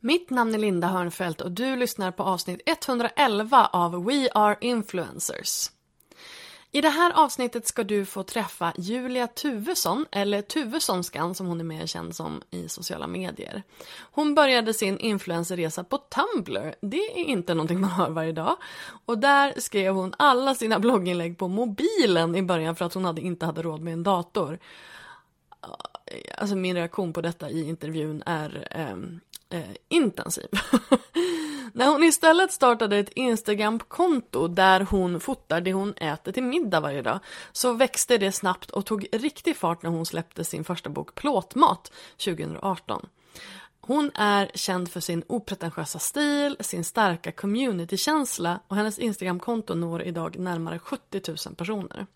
Mitt namn är Linda Hörnfeldt och du lyssnar på avsnitt 111 av We Are Influencers. I det här avsnittet ska du få träffa Julia Tuvesson, eller Tuvessonskan som hon är mer känd som i sociala medier. Hon började sin influencerresa på Tumblr, det är inte någonting man hör varje dag. Och där skrev hon alla sina blogginlägg på mobilen i början för att hon hade, inte hade råd med en dator. Alltså min reaktion på detta i intervjun är eh, eh, intensiv. När hon istället startade ett Instagram-konto där hon fotar det hon äter till middag varje dag så växte det snabbt och tog riktig fart när hon släppte sin första bok Plåtmat 2018. Hon är känd för sin opretentiösa stil, sin starka communitykänsla och hennes Instagram-konto når idag närmare 70 000 personer.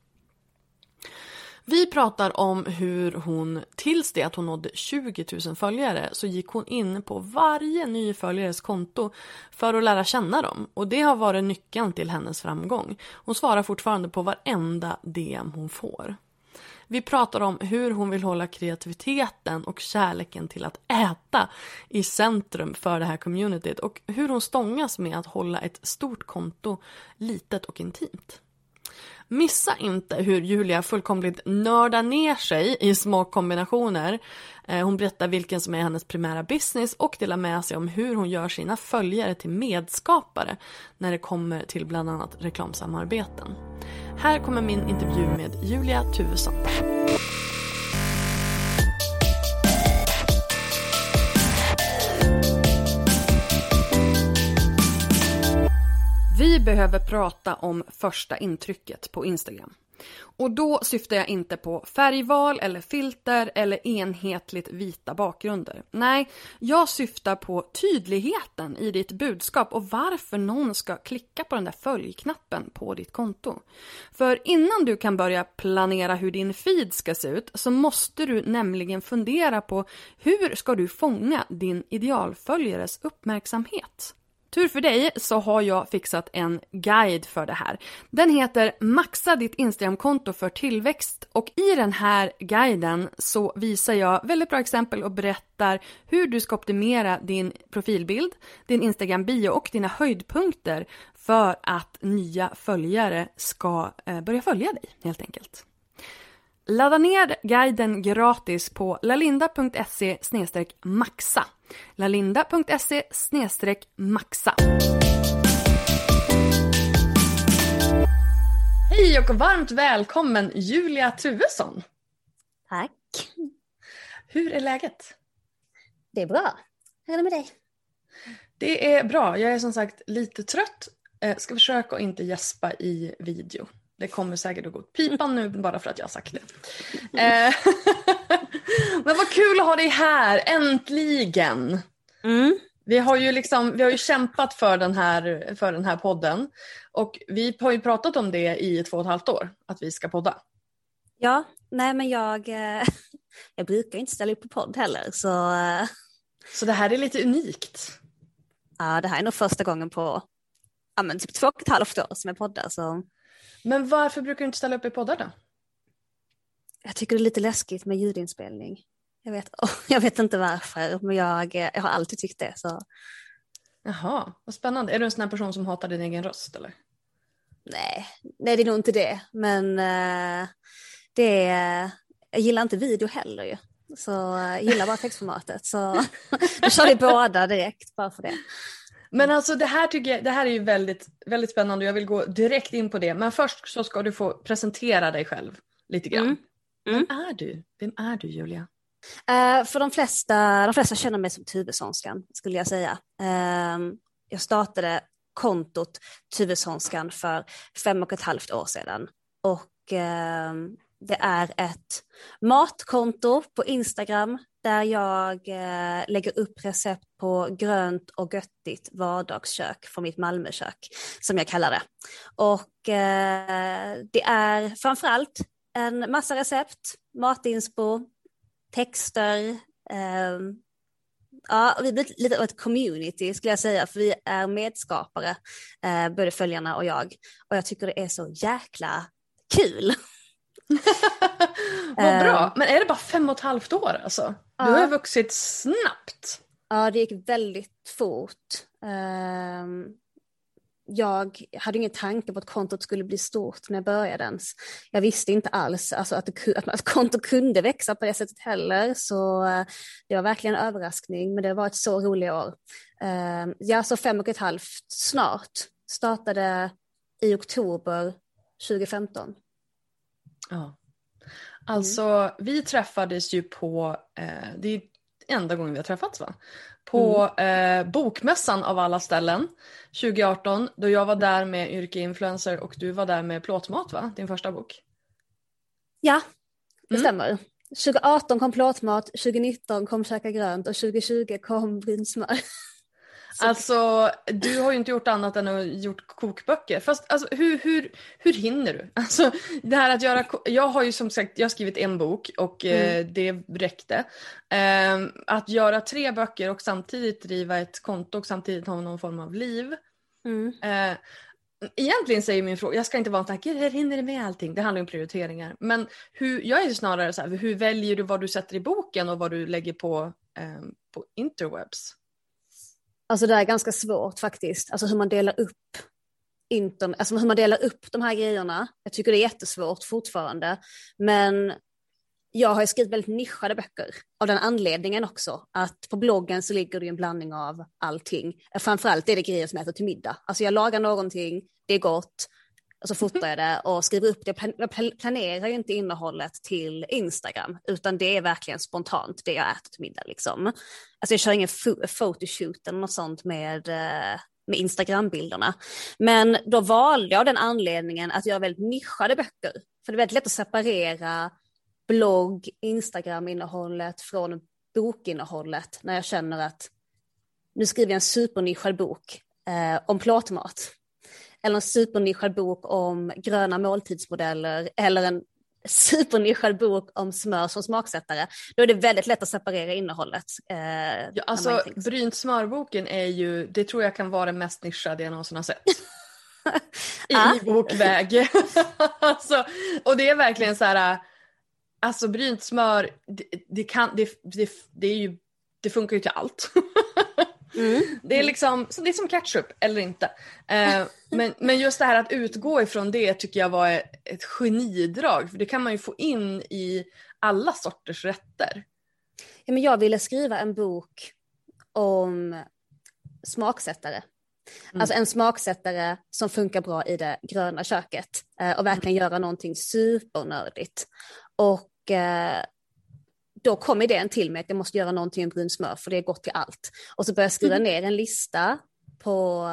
Vi pratar om hur hon, tills det att hon nådde 20 000 följare, så gick hon in på varje ny följares konto för att lära känna dem. Och det har varit nyckeln till hennes framgång. Hon svarar fortfarande på varenda DM hon får. Vi pratar om hur hon vill hålla kreativiteten och kärleken till att äta i centrum för det här communityt och hur hon stångas med att hålla ett stort konto litet och intimt. Missa inte hur Julia fullkomligt nördar ner sig i smakkombinationer. Eh, hon berättar vilken som är hennes primära business och delar med sig om hur hon gör sina följare till medskapare när det kommer till bland annat reklamsamarbeten. Här kommer min intervju med Julia Tuvesson. Vi behöver prata om första intrycket på Instagram. Och då syftar jag inte på färgval eller filter eller enhetligt vita bakgrunder. Nej, jag syftar på tydligheten i ditt budskap och varför någon ska klicka på den där följknappen på ditt konto. För innan du kan börja planera hur din feed ska se ut så måste du nämligen fundera på hur ska du fånga din idealföljares uppmärksamhet. Tur för dig så har jag fixat en guide för det här. Den heter Maxa ditt Instagramkonto för tillväxt och i den här guiden så visar jag väldigt bra exempel och berättar hur du ska optimera din profilbild, din Instagram-bio och dina höjdpunkter för att nya följare ska eh, börja följa dig helt enkelt. Ladda ner guiden gratis på lalinda.se maxa lalinda.se maxa. Hej och varmt välkommen Julia Tuvesson. Tack. Hur är läget? Det är bra. Hur är det med dig? Det är bra. Jag är som sagt lite trött. Jag ska försöka att inte gäspa i video. Det kommer säkert att gå åt pipan nu bara för att jag har sagt det. Eh, men vad kul att ha dig här, äntligen! Mm. Vi har ju liksom, vi har ju kämpat för den, här, för den här podden och vi har ju pratat om det i två och ett halvt år, att vi ska podda. Ja, nej men jag, eh, jag brukar inte ställa upp på podd heller så... Eh, så det här är lite unikt? Ja, det här är nog första gången på ja, men typ två och ett halvt år som jag poddar. Så Men varför brukar du inte ställa upp i poddar då? jag tycker det är lite läskigt med ljudinspelning. Jag vet, jag vet inte varför, men jag, jag har alltid tyckt det. Så Jaha, vad spännande. Är du en sån här person som hatar din egen röst eller? nej, nej det är nog inte det. Men eh, det är, jag gillar inte video heller ju. Så jag gillar bara textformatet. Så då kör vi båda direkt bara för det. Men alltså det här tycker jag, det här är ju väldigt, väldigt spännande och jag vill gå direkt in på det. Men först så ska du få presentera dig själv lite grann. Mm. Mm. Vem är du? Vem är du Julia? Eh, för de flesta, de flesta känner mig som Tuvesonskan skulle jag säga. Eh, jag startade kontot Tuvesonskan för fem och ett halvt år sedan. Och eh, det är ett matkonto på Instagram där jag eh, lägger upp recept på grönt och göttigt vardagskök från mitt Malmökök som jag kallar det. Och eh, det är framförallt en massa recept, matinspo, texter. Eh, ja, vi blir lite av ett community skulle jag säga, för vi är medskapare, eh, både följarna och jag. Och jag tycker det är så jäkla kul. Vad bra. Eh. Men är det bara fem och ett halvt år alltså? Du har vuxit snabbt. Ja, det gick väldigt fort. Ehm, jag hade ingen tanke på att kontot skulle bli stort när jag började ens. Jag visste inte alls alltså, att, det, att, att kontot kunde växa på det sättet heller. Så eh, det var verkligen en överraskning, men det var ett så roligt år. Ehm, ja, så fem och ett halvt snart. Startade i oktober 2015. Ja. Alltså vi träffades ju på, eh, det är enda gången vi har träffats va? På eh, Bokmässan av alla ställen 2018 då jag var där med yrkeinfluencer och du var där med Plåtmat va? Din första bok. Ja, det Mm. stämmer. 2018 kom plåtmat, 2019 kom käka grönt och 2020 kom brynsmör. Så- Alltså du har ju inte gjort annat än att gjort kokböcker. Fast alltså, hur, hur, hur hinner du? Alltså, det här att göra, jag har ju som sagt jag har skrivit en bok och eh, det räckte. Ehm, att göra tre böcker och samtidigt driva ett konto och samtidigt ha någon form av liv. Mm. Eh, egentligen säger min fråga, jag ska inte vara en sån här, "Gud, hur hinner du med allting? Det handlar om prioriteringar. Men hur, jag är ju snarare så här, hur väljer du vad du sätter i boken och vad du lägger på, eh, på interwebs? Alltså det är ganska svårt faktiskt, alltså hur man delar upp internet, alltså hur man delar upp de här grejerna. Jag tycker det är jättesvårt fortfarande, men jag har ju skrivit väldigt nischade böcker av den anledningen också, att på bloggen så ligger det ju en blandning av allting. Framförallt är det grejer som jag äter till middag. Alltså jag lagar någonting, det är gott, och så fotar jag det och skriver upp det. Jag planerar ju inte innehållet till Instagram, utan det är verkligen spontant det jag äter till middag. Liksom. Alltså jag kör ingen photoshoot eller något sånt med, eh, med Instagram-bilderna. Men då valde jag av den anledningen att göra väldigt nischade böcker. För det är väldigt lätt att separera blogg, Instagram-innehållet från bokinnehållet när jag känner att nu skriver jag en supernischad bok eh, om plåtmat. Eller en supernischad bok om gröna måltidsmodeller eller en supernischad bok om smör som smaksättare. Då är det väldigt lätt att separera innehållet. Eh, Ja, alltså. Brynt smörboken är ju, det tror jag kan vara det mest nischade jag någonsin har sett. I, i bokväg. alltså, och det är verkligen så här, alltså brynt smör, det, det, kan, det, det, det, är ju, det funkar ju till allt. Mm. Det är liksom, så det är som ketchup eller inte. Eh, men, men just det här att utgå ifrån det tycker jag var ett, genidrag. För det kan man ju få in i alla sorters rätter. Ja, men jag ville skriva en bok om smaksättare. Mm. Alltså en smaksättare som funkar bra i det gröna köket eh, och verkligen göra någonting supernördigt. Och eh, då kom idén till mig att jag måste göra någonting med brunt smör för det är gott till allt. Och så började jag skriva ner en lista på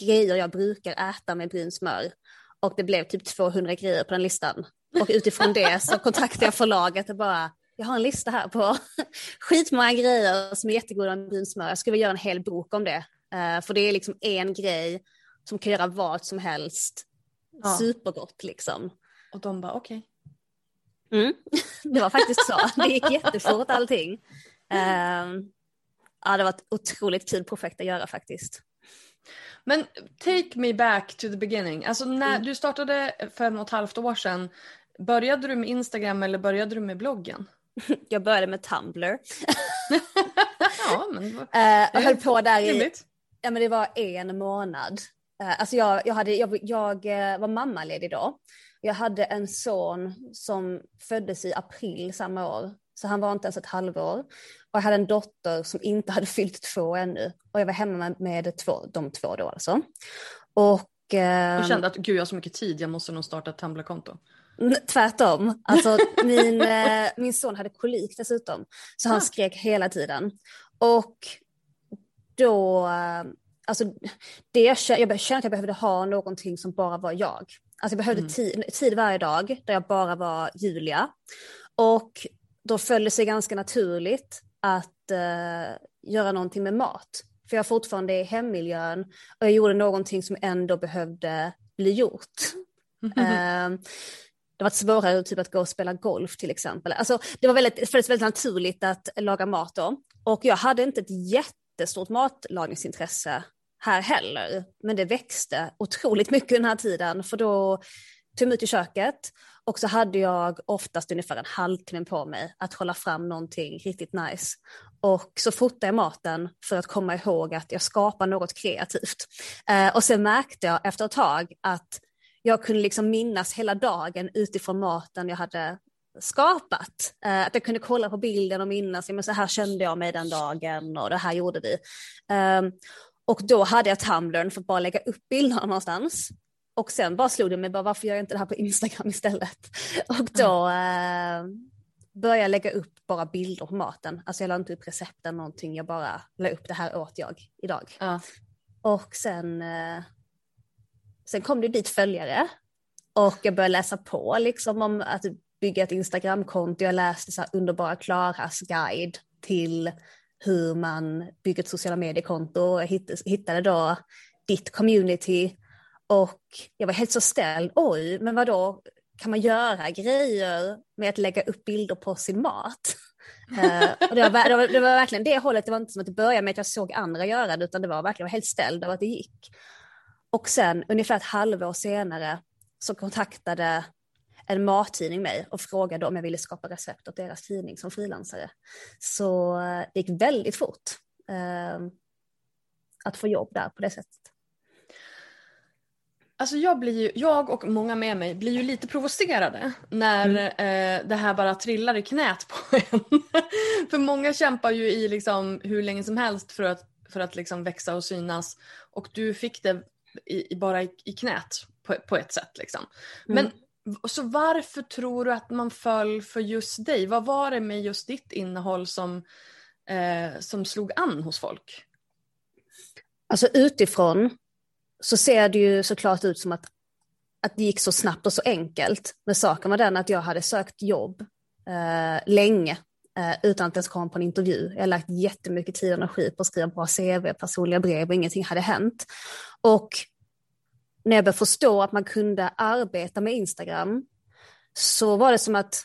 grejer jag brukar äta med brunt smör. Och det blev typ 200 grejer på den listan. Och utifrån det så kontaktade jag förlaget och bara, jag har en lista här på skitmånga grejer som är jättegoda med brunt smör. Jag skulle vilja göra en hel bok om det. Eh, för det är liksom en grej som kan göra vad som helst Ja. supergott liksom. Och de bara okej. Mm. Det var faktiskt så. Det gick jättefort allting. Ehm, ja, det var ett otroligt kul projekt att göra faktiskt. Men take me back to the beginning. Alltså när Mm. du startade för en och ett halvt år sedan, började du med Instagram eller började du med bloggen? Jag började med Tumblr. ja, men Eh, jag höll på där i, ja men det var en månad. Eh, alltså jag, jag, hade, jag, jag eh, var mammaledig då. Jag hade en son som föddes i april samma år, så han var inte ens ett halvår. Och jag hade en dotter som inte hade fyllt två ännu. Och jag var hemma med, med två, de två då alltså. Och, eh, Och kände att gud jag har så mycket tid, jag måste nog starta ett Tumblr-konto. Tvärtom. Alltså, min, eh, min son hade kolik dessutom. Så han Ah. skrek hela tiden. Och då, eh, alltså det jag, kä- jag kände att jag behövde ha någonting som bara var jag. Alltså jag behövde Mm. tid, tid varje dag där jag bara var Julia. Och då föll det sig ganska naturligt att eh, göra någonting med mat. För jag fortfarande är i hemmiljön och jag gjorde någonting som ändå behövde bli gjort. Ehm, det var svårare typ att gå och spela golf till exempel. Alltså, det var väldigt, det väldigt naturligt att laga mat då. Och jag hade inte ett jättestort matlagningsintresse här heller. Men det växte otroligt mycket den här tiden för då tog jag mig ut i köket och så hade jag oftast ungefär en halvtimme på mig att hålla fram någonting riktigt nice. Och så fotade jag maten för att komma ihåg att jag skapar något kreativt. Eh, och sen märkte jag efter ett tag att jag kunde liksom minnas hela dagen utifrån maten jag hade skapat. Eh, att jag kunde kolla på bilden och minnas, ja, men så här kände jag mig den dagen och det här gjorde vi. Eh, och då hade jag Tumblr för att bara lägga upp bilderna någonstans. Och sen bara slog det mig, bara, varför gör jag inte det här på Instagram istället? Och då eh, började jag lägga upp bara bilder på maten. Alltså jag la inte upp recepten någonting, jag bara la upp det här åt jag idag. Ja. Och sen, eh, sen kom det dit följare och jag började läsa på liksom om att bygga ett Instagramkonto. Jag läste så underbara Klaras guide till hur man bygger ett sociala mediekonto. Jag hitt- hittade då ditt community och jag var helt så ställd. Oj, men vad då kan man göra grejer med att lägga upp bilder på sin mat? Eh, och det, var, det, var, det var verkligen det hållet, det var inte som att det började med att jag såg andra göra det, utan det var verkligen jag var helt ställd av att det gick. Och sen ungefär ett halvår senare så kontaktade en mattidning mig och frågade om jag ville skapa recept åt deras tidning som frilansare. Så eh, det gick väldigt fort eh, att få jobb där på det sättet. Alltså jag, blir ju, jag och många med mig blir ju lite provocerade när eh, det här bara trillar i knät på en. för många kämpar ju i liksom hur länge som helst för att, för att liksom växa och synas. Och du fick det i, bara i, i knät på, på ett sätt. Liksom. Men v- så varför tror du att man föll för just dig? Vad var det med just ditt innehåll som, eh, som slog an hos folk? Alltså utifrån så ser det ju såklart ut som att, att det gick så snabbt och så enkelt. Men saken var den att jag hade sökt jobb eh, länge eh, utan att ens komma på en intervju. Jag har lagt jättemycket tid och energi på att skriva bra CV, personliga brev och ingenting hade hänt. Och när jag började förstå att man kunde arbeta med Instagram så var det som att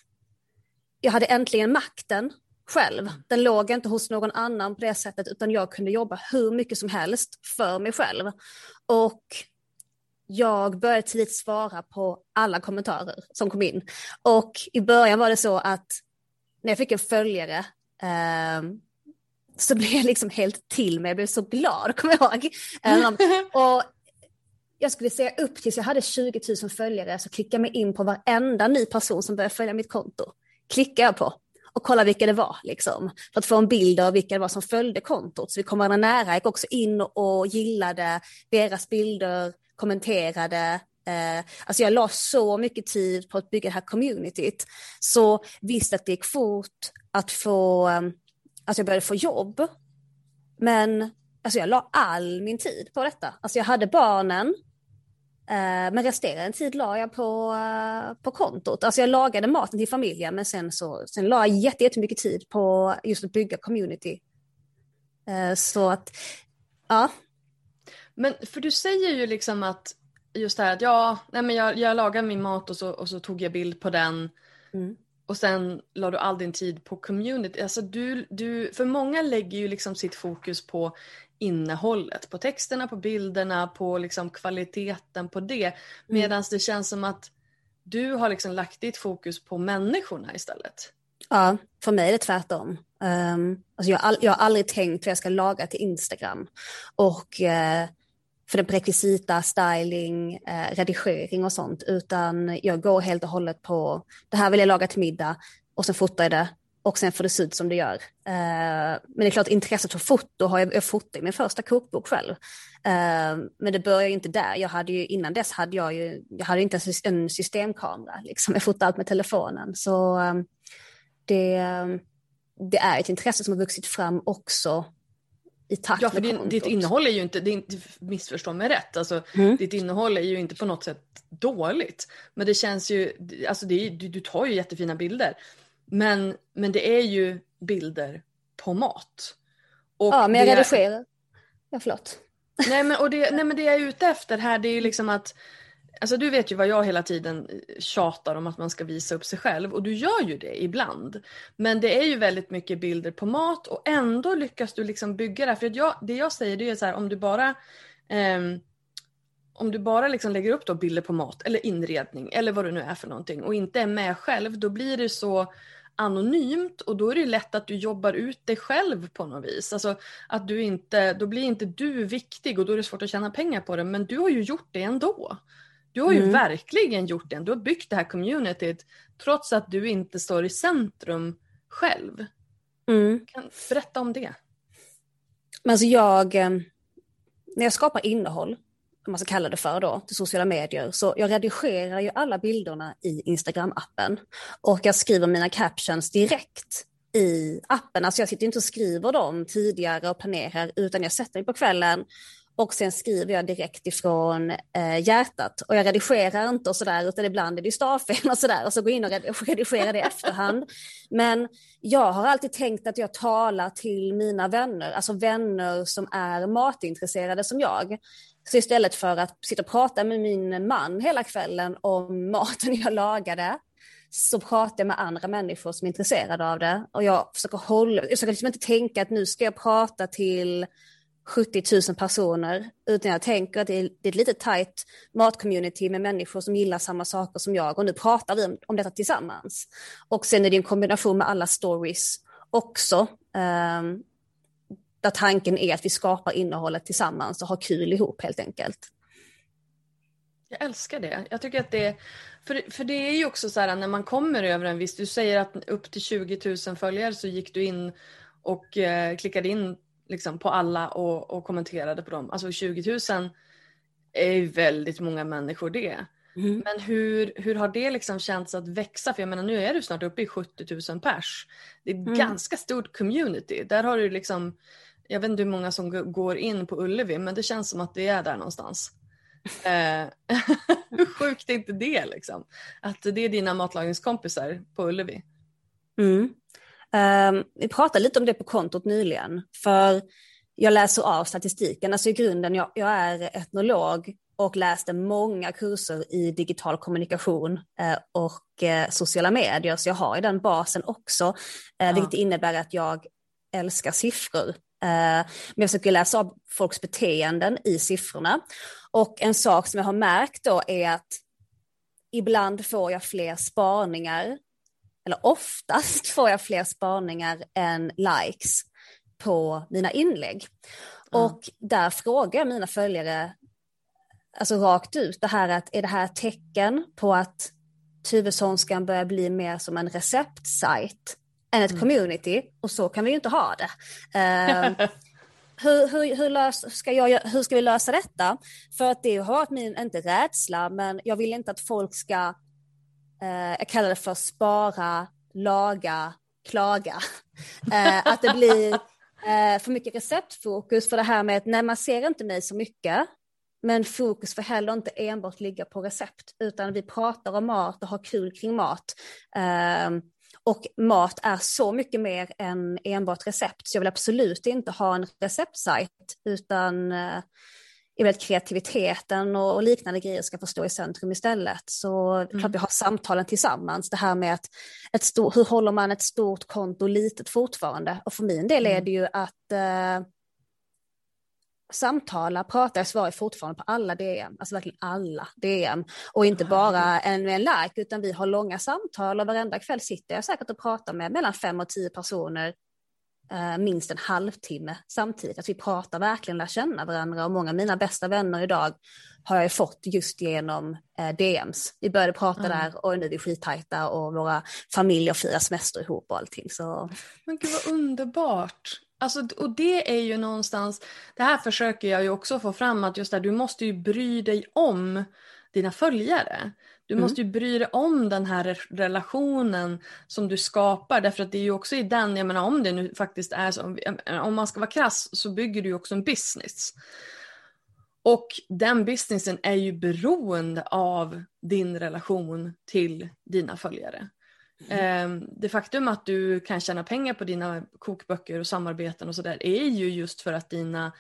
jag hade äntligen makten själv. Den låg inte hos någon annan på det sättet utan jag kunde jobba hur mycket som helst för mig själv. Och jag började tidigt svara på alla kommentarer som kom in. Och i början var det så att när jag fick en följare eh, så blev jag liksom helt till mig. Jag blev så glad, kommer jag ihåg. Eh, och jag skulle säga upp tills jag hade 20 000 följare alltså så klickade jag mig in på varenda ny person som började följa mitt konto. Klickade jag på och kolla vilka det var, liksom, för att få en bild av vilka det var som följde kontot. Så vi kom varandra nära, jag gick också in och gillade deras bilder, kommenterade. Eh, alltså jag la så mycket tid på att bygga det här communityt. Så visst att det gick fort att få, eh, att alltså jag började få jobb. Men alltså jag la all min tid på detta. Alltså jag hade barnen, Eh, men resterande tid la jag på, eh, på kontot. Alltså jag lagade maten till familjen men sen, så, sen la jag jätte- jättemycket tid på just att bygga community. Eh, så att, ja. Men för du säger ju liksom att just det här att ja, nej men jag, jag lagade min mat och så, och så tog jag bild på den. Mm. Och sen la du all din tid på community. Alltså du, du, för många lägger ju liksom sitt fokus på innehållet, på texterna, på bilderna, på liksom kvaliteten på det. Mm. Medan det känns som att du har liksom lagt ditt fokus på människorna istället. Ja, för mig är det tvärtom. Um, alltså jag, har all, jag har aldrig tänkt hur jag ska laga till Instagram. Och uh, för den rekvisita, styling, uh, redigering och sånt. Utan jag går helt och hållet på, det här vill jag laga till middag och sen fotar jag det och sen får det se ut som det gör. Uh, men det är klart intresset för foto har jag, jag fotade min första kokbok själv. Uh, men det började inte där. Jag hade ju, innan dess hade jag ju, jag hade inte en systemkamera. Liksom. Jag fotade allt med telefonen. Så um, det, det är ett intresse som har vuxit fram också i takt Ja, för med din, ditt innehåll är ju inte, inte missförstå mig rätt, alltså, Mm. ditt innehåll är ju inte på något sätt dåligt. Men det känns ju, alltså det är, du, du tar ju jättefina bilder. Men, men det är ju bilder på mat. Och Ja, men jag det- redigerar. Ja, förlåt. Nej men, och det, nej men det jag är ute efter här det är ju liksom att Alltså du vet ju vad jag hela tiden tjatar om att man ska visa upp sig själv och du gör ju det ibland. Men det är ju väldigt mycket bilder på mat och ändå lyckas du liksom bygga det. här. För att jag, det jag säger det är så här om du bara ehm, om du bara liksom lägger upp då bilder på mat eller inredning eller vad det nu är för någonting och inte är med själv då blir det så anonymt och då är det lätt att du jobbar ut dig själv på något vis. Alltså att du inte, då blir inte du viktig och då är det svårt att tjäna pengar på det men du har ju gjort det ändå. Du har ju Mm. verkligen gjort det. Du har byggt det här communityt trots att du inte står i centrum själv. Mm. Kan berätta om det. Men alltså jag, eh, när jag skapar innehåll, man ska kalla det för då, till sociala medier, så jag redigerar ju alla bilderna i Instagram-appen. Och jag skriver mina captions direkt i appen. Alltså jag sitter inte och skriver dem tidigare och planerar, utan jag sätter mig på kvällen och sen skriver jag direkt ifrån eh, hjärtat. Och jag redigerar inte och sådär, utan ibland är det ju stavfel och sådär. Och så går jag in och redigerar det i efterhand. Men jag har alltid tänkt att jag talar till mina vänner, alltså vänner som är matintresserade som jag. Så istället för att sitta och prata med min man hela kvällen om maten jag lagade, så pratar jag med andra människor som är intresserade av det. Och jag försöker hålla, jag försöker liksom inte tänka att nu ska jag prata till 70 000 personer, utan jag tänker att det är, det är ett litet tajt matcommunity med människor som gillar samma saker som jag och nu pratar vi om, om detta tillsammans. Och sen är det en kombination med alla stories också, Um, där tanken är att vi skapar innehållet tillsammans och har kul ihop helt enkelt. Jag älskar det. Jag tycker att det för, för det är ju också så här när man kommer över en viss, du säger att upp till 20 000 följare så gick du in och eh, klickade in liksom på alla och, och kommenterade på dem. Alltså 20 000 är ju väldigt många människor det. Mm. Men hur, hur har det liksom känts att växa? För jag menar nu är du snart uppe i 70 000 pers. Det är ett Mm. ganska stort community. Där har du liksom, jag vet inte hur många som går in på Ullevi men det känns som att det är där någonstans. Eh, hur sjukt är inte det liksom? Att det är dina matlagningskompisar på Ullevi. Mm. Ehm, vi pratade lite om det på kontot nyligen, för jag läser av statistiken. Alltså i grunden, jag, jag är etnolog och läste många kurser i digital kommunikation eh, och eh, sociala medier, så jag har ju den basen också, Ja. vilket innebär att jag älskar siffror. Eh, men jag försöker läsa av folks beteenden i siffrorna. Och en sak som jag har märkt då är att ibland får jag fler spaningar eller oftast får jag fler spaningar än likes på mina inlägg. Ja. Och där frågar jag mina följare, alltså rakt ut, det här att är det här ett tecken på att Tuvessonskan börjar bli mer som en receptsajt än ett community? Och så kan vi ju inte ha det. Eh, hur, hur, hur, lös, ska jag, hur ska vi lösa detta? För att det har varit min, inte rädsla, men jag vill inte att folk ska eh, jag kallar det för spara, laga, klaga. Eh, att det blir eh, för mycket receptfokus för det här med att nej, man ser inte mig så mycket. Men fokus får heller inte enbart ligga på recept, utan vi pratar om mat och har kul kring mat. Eh, och mat är så mycket mer än enbart recept, så jag vill absolut inte ha en receptsajt, utan eh, kreativiteten och, och liknande grejer ska få stå i centrum istället. Så är klart vi har samtalen tillsammans, det här med att ett stor, hur håller man ett stort konto litet fortfarande? Och för min del är det ju att eh, samtala, prata, jag svarar fortfarande på alla DM, alltså verkligen alla DM. Och inte bara en, en like, utan vi har långa samtal och varenda kväll sitter jag säkert och pratar med mellan fem och tio personer eh, minst en halvtimme samtidigt. Att vi pratar verkligen, lär känna varandra och många av mina bästa vänner idag har jag fått just genom eh, DMs. Vi började prata mm. där och nu är vi skittajta och våra familjer firar semester ihop och allting. Så... Men gud vad underbart. Alltså, och det är ju någonstans, det här försöker jag ju också få fram att just där, du måste ju bry dig om dina följare. Du mm. måste ju bry dig om den här relationen som du skapar därför att det är ju också i den, jag menar om det nu faktiskt är så, om man ska vara krass så bygger du ju också en business. Och den businessen är ju beroende av din relation till dina följare. Ehm, det faktum att du kan tjäna pengar på dina kokböcker och samarbeten och sådär är ju just för att dina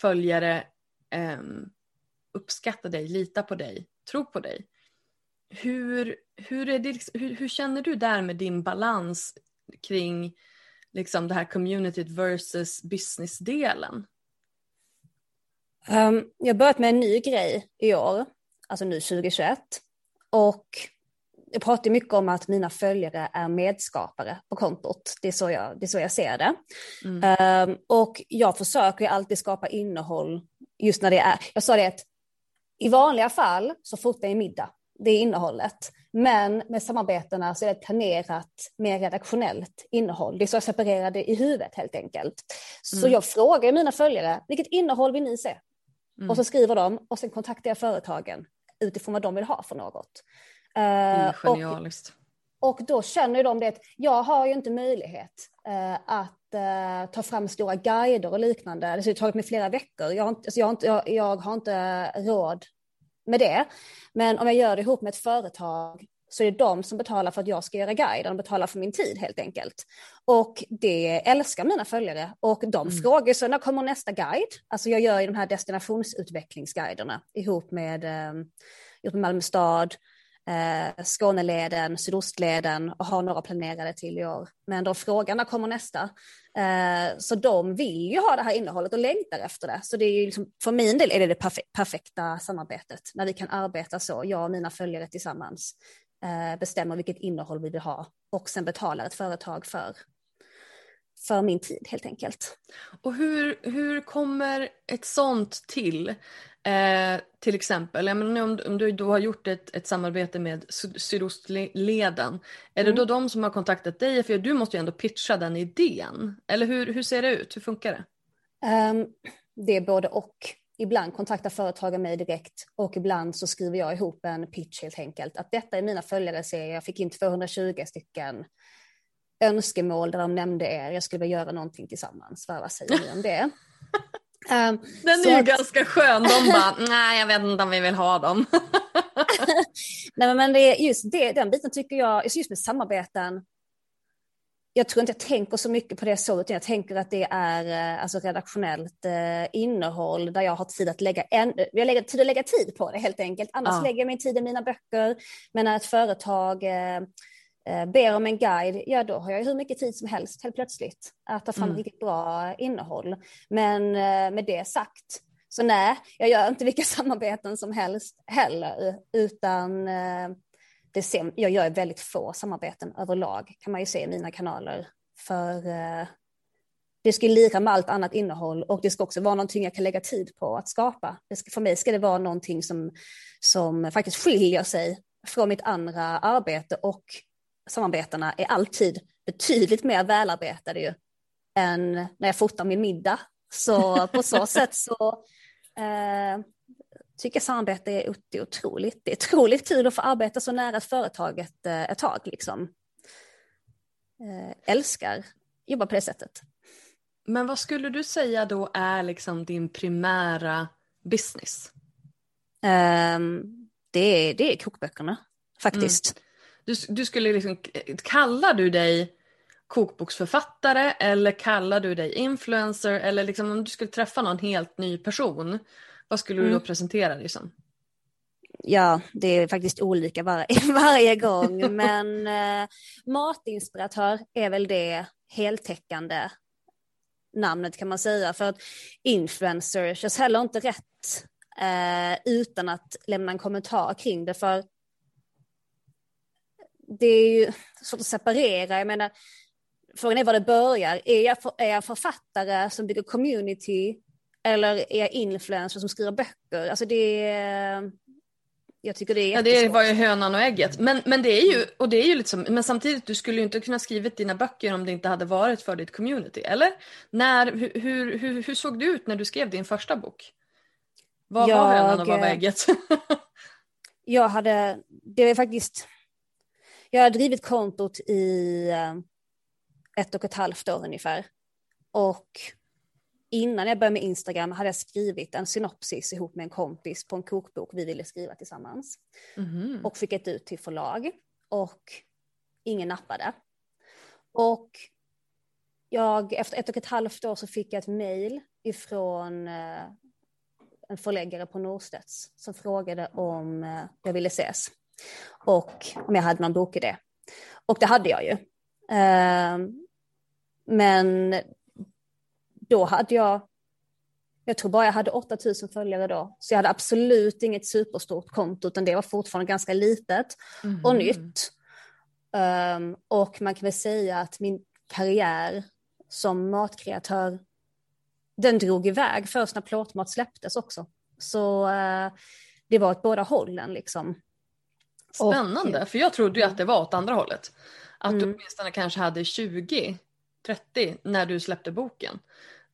följare ehm, uppskattar dig, litar på dig, tror på dig. Hur, hur, är det, liksom, hur, hur känner du där med din balans kring liksom det här communityt versus business-delen? Um, jag har börjat med en ny grej i år, alltså nu 2021. Och jag pratar mycket om att mina följare är medskapare på kontot. Det är så jag, det är så jag ser det. Mm. Um, och jag försöker alltid skapa innehåll just när det är, jag sa det att i vanliga fall så fotar jag middag, det är innehållet. Men med samarbetena så är det planerat mer redaktionellt innehåll. Det är så jag separerar det i huvudet helt enkelt. Så mm. jag frågar mina följare, vilket innehåll vill ni se? Mm. Och så skriver de och sen kontaktar jag företagen utifrån vad de vill ha för något. Det är genialiskt. Och, och då känner de det att jag har ju inte möjlighet uh, att uh, ta fram stora guider och liknande. Det har tagit mig flera veckor. Jag har, inte, alltså jag, har inte, jag, jag har inte råd med det. Men om jag gör det ihop med ett företag så är det de som betalar för att jag ska göra guiden, de betalar för min tid helt enkelt. Och det älskar mina följare och de mm. frågar så när kommer nästa guide? Alltså jag gör ju de här destinationsutvecklingsguiderna ihop med, eh, ihop med Malmö stad, eh, Skåneleden, Sydostleden och har några planerade till i år. Men de frågar när kommer nästa? Eh, så de vill ju ha det här innehållet och längtar efter det. Så det är ju liksom, för min del är det det perfekta samarbetet när vi kan arbeta så, jag och mina följare tillsammans eh, bestämmer vilket innehåll vi vill ha och sen betalar ett företag för för min tid helt enkelt. Och hur, hur kommer ett sånt till? Eh, till exempel, jag menar, om, om du då har gjort ett, ett samarbete med Sydostleden, är mm. det då de som har kontaktat dig? För du måste ju ändå pitcha den idén. Eller hur, hur ser det ut? Hur funkar det? Um, det är både och. Ibland kontaktar företagen mig direkt och ibland så skriver jag ihop en pitch helt enkelt. Att detta är mina följare, ser jag fick in 220 stycken önskemål där de nämnde er, jag skulle vilja göra någonting tillsammans, vad säger ni om det? Um, Den är ju att... ganska skön, de bara, nej jag vet inte om vi vill ha dem. nej men det är just det, den biten tycker jag, just med samarbeten, jag tror inte jag tänker så mycket på det så, utan jag tänker att det är eh, alltså, redaktionellt eh, innehåll där jag har tid att lägga, en, jag lägger tid att lägga tid på det helt enkelt. Annars ja. lägger jag min tid i mina böcker, men när ett företag eh, ber om en guide, ja då har jag hur mycket tid som helst helt plötsligt att ta fram mm. riktigt bra innehåll. Men eh, med det sagt, så nej, jag gör inte vilka samarbeten som helst heller, utan eh, det ser, jag gör väldigt få samarbeten överlag, kan man ju se i mina kanaler. För eh, det ska lira med allt annat innehåll och det ska också vara någonting jag kan lägga tid på att skapa. Ska, för mig ska det vara någonting som, som faktiskt skiljer sig från mitt andra arbete och samarbetena är alltid betydligt mer välarbetade ju än när jag fotar min middag. Så på så sätt så eh, tycker jag samarbete är otroligt. Det är otroligt kul att få arbeta så nära företaget eh, ett tag. Liksom. Eh, älskar jobba på det sättet. Men vad skulle du säga då är liksom din primära business? Um, det, är, det är kokböckerna faktiskt. Mm. Du, du skulle liksom, kallar du dig kokboksförfattare eller kallar du dig influencer eller liksom om du skulle träffa någon helt ny person, vad skulle du då mm. presentera dig som? Ja, det är faktiskt olika var varje gång, men eh, matinspiratör är väl det heltäckande namnet kan man säga. För att influencer känns heller inte rätt eh, utan att lämna en kommentar kring det. För det är ju svårt att separera. Jag menar, frågan är var det börjar. Är jag, är jag författare som bygger community eller är jag influencer som skriver böcker? Alltså det är, jag tycker det är Ja det var ju hönan och ägget. Men, men det är ju, och det är ju liksom, men samtidigt du skulle ju inte kunna skrivit dina böcker om det inte hade varit för ditt community, eller? När, hur, hur, hur, hur såg det ut när du skrev din första bok? Vad jag, var hönan och vad var ägget? jag hade, det var faktiskt, jag har drivit kontot i eh, ett och ett halvt år ungefär. Och innan jag började med Instagram hade jag skrivit en synopsis ihop med en kompis på en kokbok vi ville skriva tillsammans. Mm. Och fick ett ut till förlag. Och ingen nappade. Och jag, efter ett och ett halvt år så fick jag ett mejl ifrån eh, en förläggare på Norstedts som frågade om eh, jag ville ses. Och om jag hade någon bokidé. Och det hade jag ju. Eh, men då hade jag, jag tror bara jag hade 8000 följare då, så jag hade absolut inget superstort konto, utan det var fortfarande ganska litet mm. och nytt. Um, och man kan väl säga att min karriär som matkreatör, den drog iväg först när plåtmat släpptes också. Så uh, det var åt båda hållen liksom. Spännande, och, för jag trodde ju att det var åt andra hållet. Att mm. du åtminstone kanske hade 20 30 när du släppte boken.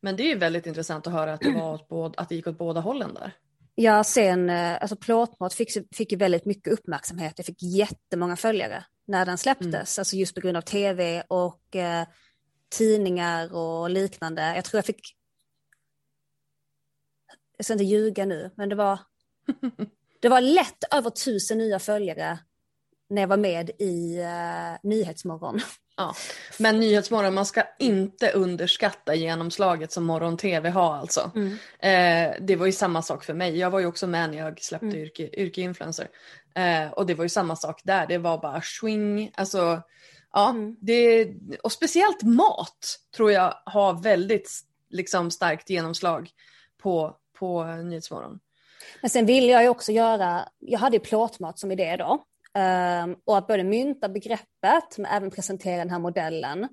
Men det är ju väldigt intressant att höra att det, var åt, att det gick åt båda hållen där. Ja, sen eh, alltså plåtmat fick, fick ju väldigt mycket uppmärksamhet. Jag fick jättemånga följare när den släpptes, mm. alltså just på grund av tv och eh, tidningar och liknande. Jag tror jag fick, jag ska inte ljuga nu, men det var, det var lätt över tusen nya följare när jag var med i uh, Nyhetsmorgon. Ja. Men Nyhetsmorgon, man ska inte underskatta genomslaget som morgon-tv har alltså. Mm. Eh, det var ju samma sak för mig. Jag var ju också med när jag släppte mm. yrke, yrkeinfluencer. Eh, och det var ju samma sak där. Det var bara swing. Alltså, ja, mm. det, och speciellt mat tror jag har väldigt liksom, starkt genomslag på, på Nyhetsmorgon. Men sen vill jag ju också göra, jag hade ju plåtmat som idé då. Um, och att både mynta begreppet men även presentera den här modellen.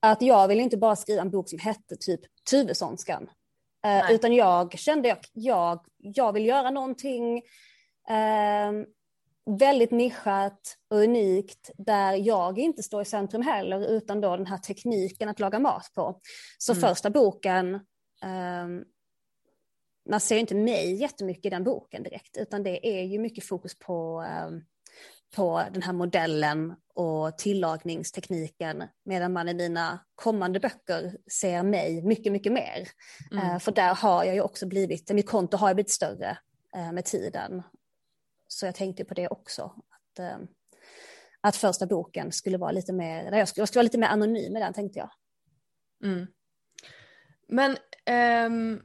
Att jag vill inte bara skriva en bok som hette typ Tuvessonskan. Uh, utan jag kände att jag, jag vill göra någonting uh, väldigt nischat och unikt där jag inte står i centrum heller utan då den här tekniken att laga mat på. Så mm. första boken man ser inte mig jättemycket i den boken direkt, utan det är ju mycket fokus på um, på den här modellen och tillagningstekniken medan man i mina kommande böcker ser mig mycket, mycket mer. Mm. Uh, för där har jag ju också blivit, mitt konto har blivit större uh, med tiden. Så jag tänkte på det också. Att, att första boken skulle vara lite mer, jag skulle, jag skulle vara lite mer anonym med den tänkte jag. Mm. Men um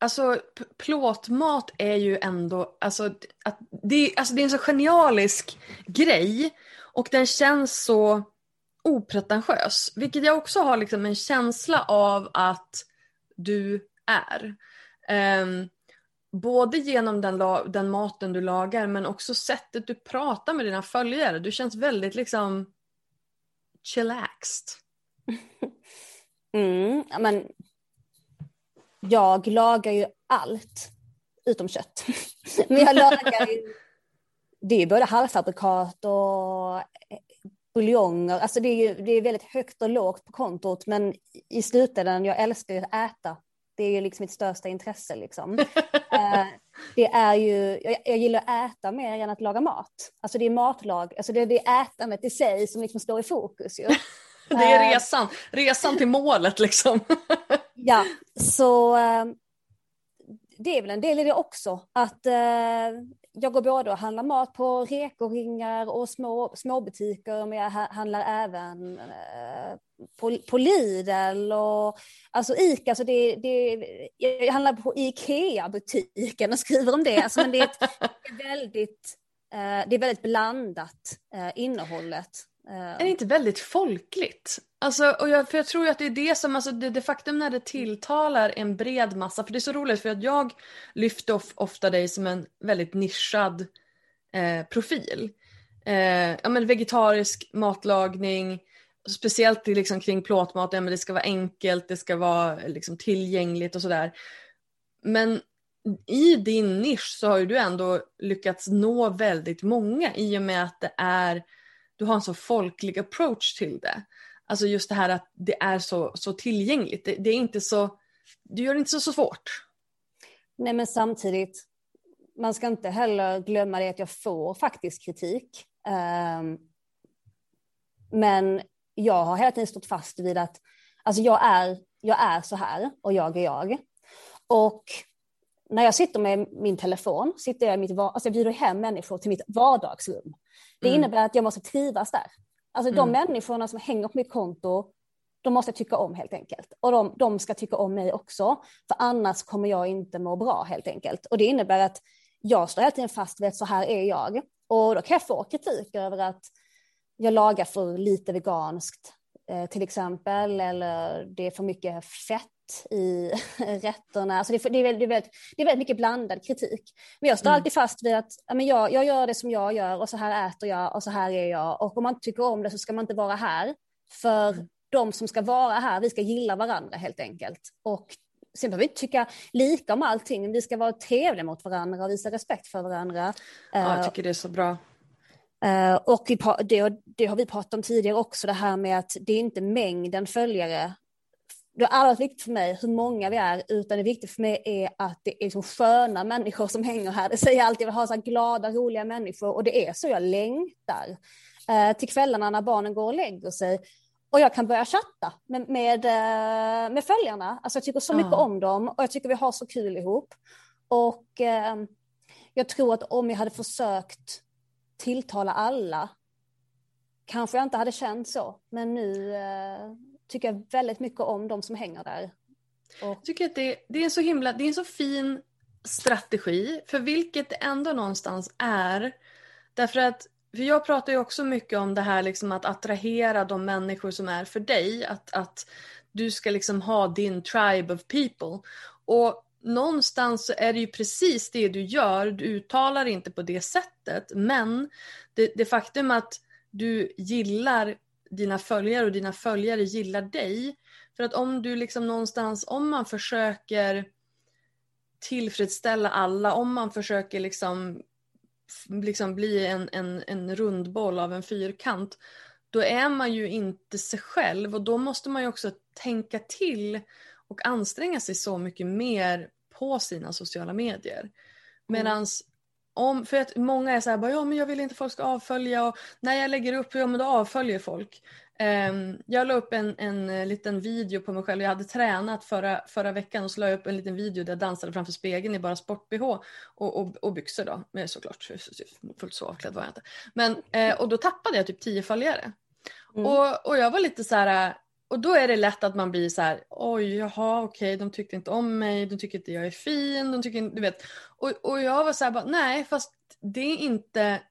Alltså plåtmat är ju ändå, alltså, att det, alltså det är en så genialisk grej och den känns så opretentiös. Vilket jag också har liksom en känsla av att du är. Um, både genom den, den, maten du lagar men också sättet du pratar med dina följare. Du känns väldigt liksom chillaxed. Mm, men jag lagar ju allt utom kött. Men jag lagar ju, det är både halvfabrikat och eh, buljonger, alltså det är, ju, det är väldigt högt och lågt på kontot men i slutändan, jag älskar ju att äta. Det är ju liksom mitt största intresse liksom. Eh, det är ju, jag, jag, gillar att äta mer än att laga mat. Alltså det är matlag, alltså det är det ätandet i sig som liksom står i fokus ju. Det är eh, resan, resan till målet liksom. Ja, så eh, det är väl en del i det också. Att eh, jag går både och handlar mat på rekoringar och små, småbutiker, men jag handlar även på, på Lidl och alltså Ica, så det, det, jag handlar på Ikea-butiken och skriver om det. Alltså, men det är, ett, det är väldigt, det är väldigt blandat innehållet är det inte väldigt folkligt? Alltså, och jag, för jag tror att det är det som, alltså det, det faktum när det tilltalar en bred massa, för det är så roligt för att jag lyfter of, ofta dig som en väldigt nischad eh, profil. Eh, ja men vegetarisk matlagning, speciellt liksom kring plåtmat, ja, men det ska vara enkelt, det ska vara liksom tillgängligt och sådär. Men i din nisch så har ju du ändå lyckats nå väldigt många i och med att det är, du har en så folklig approach till det. Alltså just det här att det är så, så tillgängligt. Det, det är inte så, du gör det inte så, så svårt. Nej men samtidigt, man ska inte heller glömma det att jag får faktiskt kritik. Um, men jag har hela tiden stått fast vid att alltså jag, är, jag är så här och jag är jag. Och när jag sitter med min telefon, sitter jag i mitt, alltså jag bjuder hem människor till mitt vardagsrum. Det mm. innebär att jag måste trivas där. Alltså de mm. människorna som hänger på mitt konto, de måste jag tycka om helt enkelt. Och de, de ska tycka om mig också, för annars kommer jag inte må bra helt enkelt. Och det innebär att jag står hela tiden fast vid att så här är jag. Och då kan jag få kritik över att jag lagar för lite veganskt eh, till exempel, eller det är för mycket fett i rätterna. Alltså det, är, det, är väldigt, det, är väldigt, mycket blandad kritik. Men jag står mm. alltid fast vid att ja, men jag, jag gör det som jag gör och så här äter jag och så här är jag. Och om man inte tycker om det så ska man inte vara här. För mm. de som ska vara här, vi ska gilla varandra helt enkelt. Och sen behöver vi inte tycka lika om allting, vi ska vara trevliga mot varandra och visa respekt för varandra. Ja, jag tycker det är så bra. Uh, och det, det, har vi pratat om tidigare också, det här med att det är inte mängden följare det har aldrig varit viktigt för mig hur många vi är, utan det viktiga för mig är att det är liksom sköna människor som hänger här. Det säger jag alltid, jag vill ha så glada, roliga människor och det är så jag längtar eh, till kvällarna när barnen går och lägger sig. Och jag kan börja chatta med, med, eh, med följarna. Alltså jag tycker så mycket om dem och jag tycker vi har så kul ihop. Och eh, jag tror att om jag hade försökt tilltala alla kanske jag inte hade känt så. Men nu eh, tycker jag väldigt mycket om de som hänger där. Och... Jag tycker att det, det, är så himla, det är en så fin strategi, för vilket det ändå någonstans är. Därför att, för jag pratar ju också mycket om det här liksom att attrahera de människor som är för dig. Att, att du ska liksom ha din tribe of people. Och någonstans så är det ju precis det du gör. Du uttalar inte på det sättet. Men det, det faktum att du gillar dina följare och dina följare gillar dig. För att om du liksom någonstans, om man försöker tillfredsställa alla, om man försöker liksom, liksom bli en, en, en rundboll av en fyrkant, då är man ju inte sig själv och då måste man ju också tänka till och anstränga sig så mycket mer på sina sociala medier. Medans om, för att många är så här, bara, ja men jag vill inte folk ska avfölja och när jag lägger upp, ja men då avföljer folk. Um, jag la upp en, en uh, liten video på mig själv, jag hade tränat förra, förra veckan och så la jag upp en liten video där jag dansade framför spegeln i bara sport-bh och, och, och byxor då, men såklart, fullt så avklädd var jag inte. Men, uh, och då tappade jag typ tio följare. Mm. Och, och jag var lite så här, och då är det lätt att man blir så här, oj, jaha, okej, de tyckte inte om mig, de tycker inte jag är fin, de tycker du vet. Och, och jag var så här, bara, nej, fast det är inte,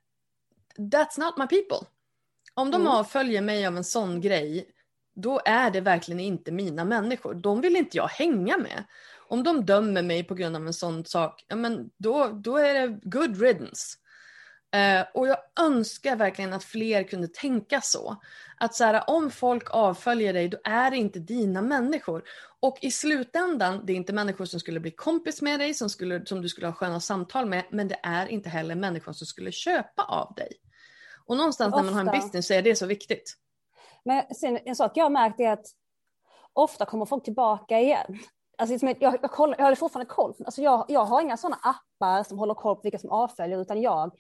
that's not my people. Om de mm. avföljer mig av en sån grej, då är det verkligen inte mina människor. De vill inte jag hänga med. Om de dömer mig på grund av en sån sak, ja men då, då är det good riddance. Uh, och jag önskar verkligen att fler kunde tänka så. Att så här, om folk avföljer dig, då är det inte dina människor. Och i slutändan, det är inte människor som skulle bli kompis med dig, som, skulle, som du skulle ha sköna samtal med, men det är inte heller människor som skulle köpa av dig. Och någonstans ofta. när man har en business så är det så viktigt. Men sen, en sak jag har märkt är att ofta kommer folk tillbaka igen. Alltså, jag, jag, jag, jag har fortfarande koll. Alltså, jag, jag har inga sådana appar som håller koll på vilka som avföljer, utan jag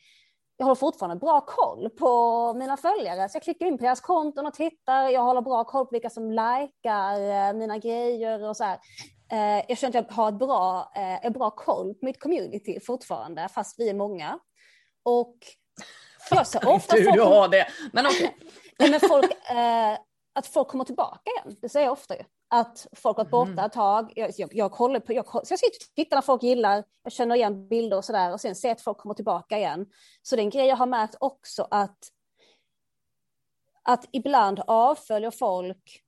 jag har fortfarande bra koll på mina följare. Så jag klickar in på deras konton och tittar. Jag håller bra koll på vilka som likar eh, mina grejer och så här. Eh, jag känner att jag har ett bra, en eh, bra koll på mitt community fortfarande, fast vi är många. Och jag ser ofta folk... du har det, men okej. Okay. men folk, att folk kommer tillbaka igen, det säger jag ofta ju att folk har varit borta mm. ett tag. Jag, jag, jag kollar på, jag, så jag sitter och tittar när folk gillar, jag känner igen bilder och sådär och sen ser att folk kommer tillbaka igen. Så det är en grej jag har märkt också att att ibland avföljer folk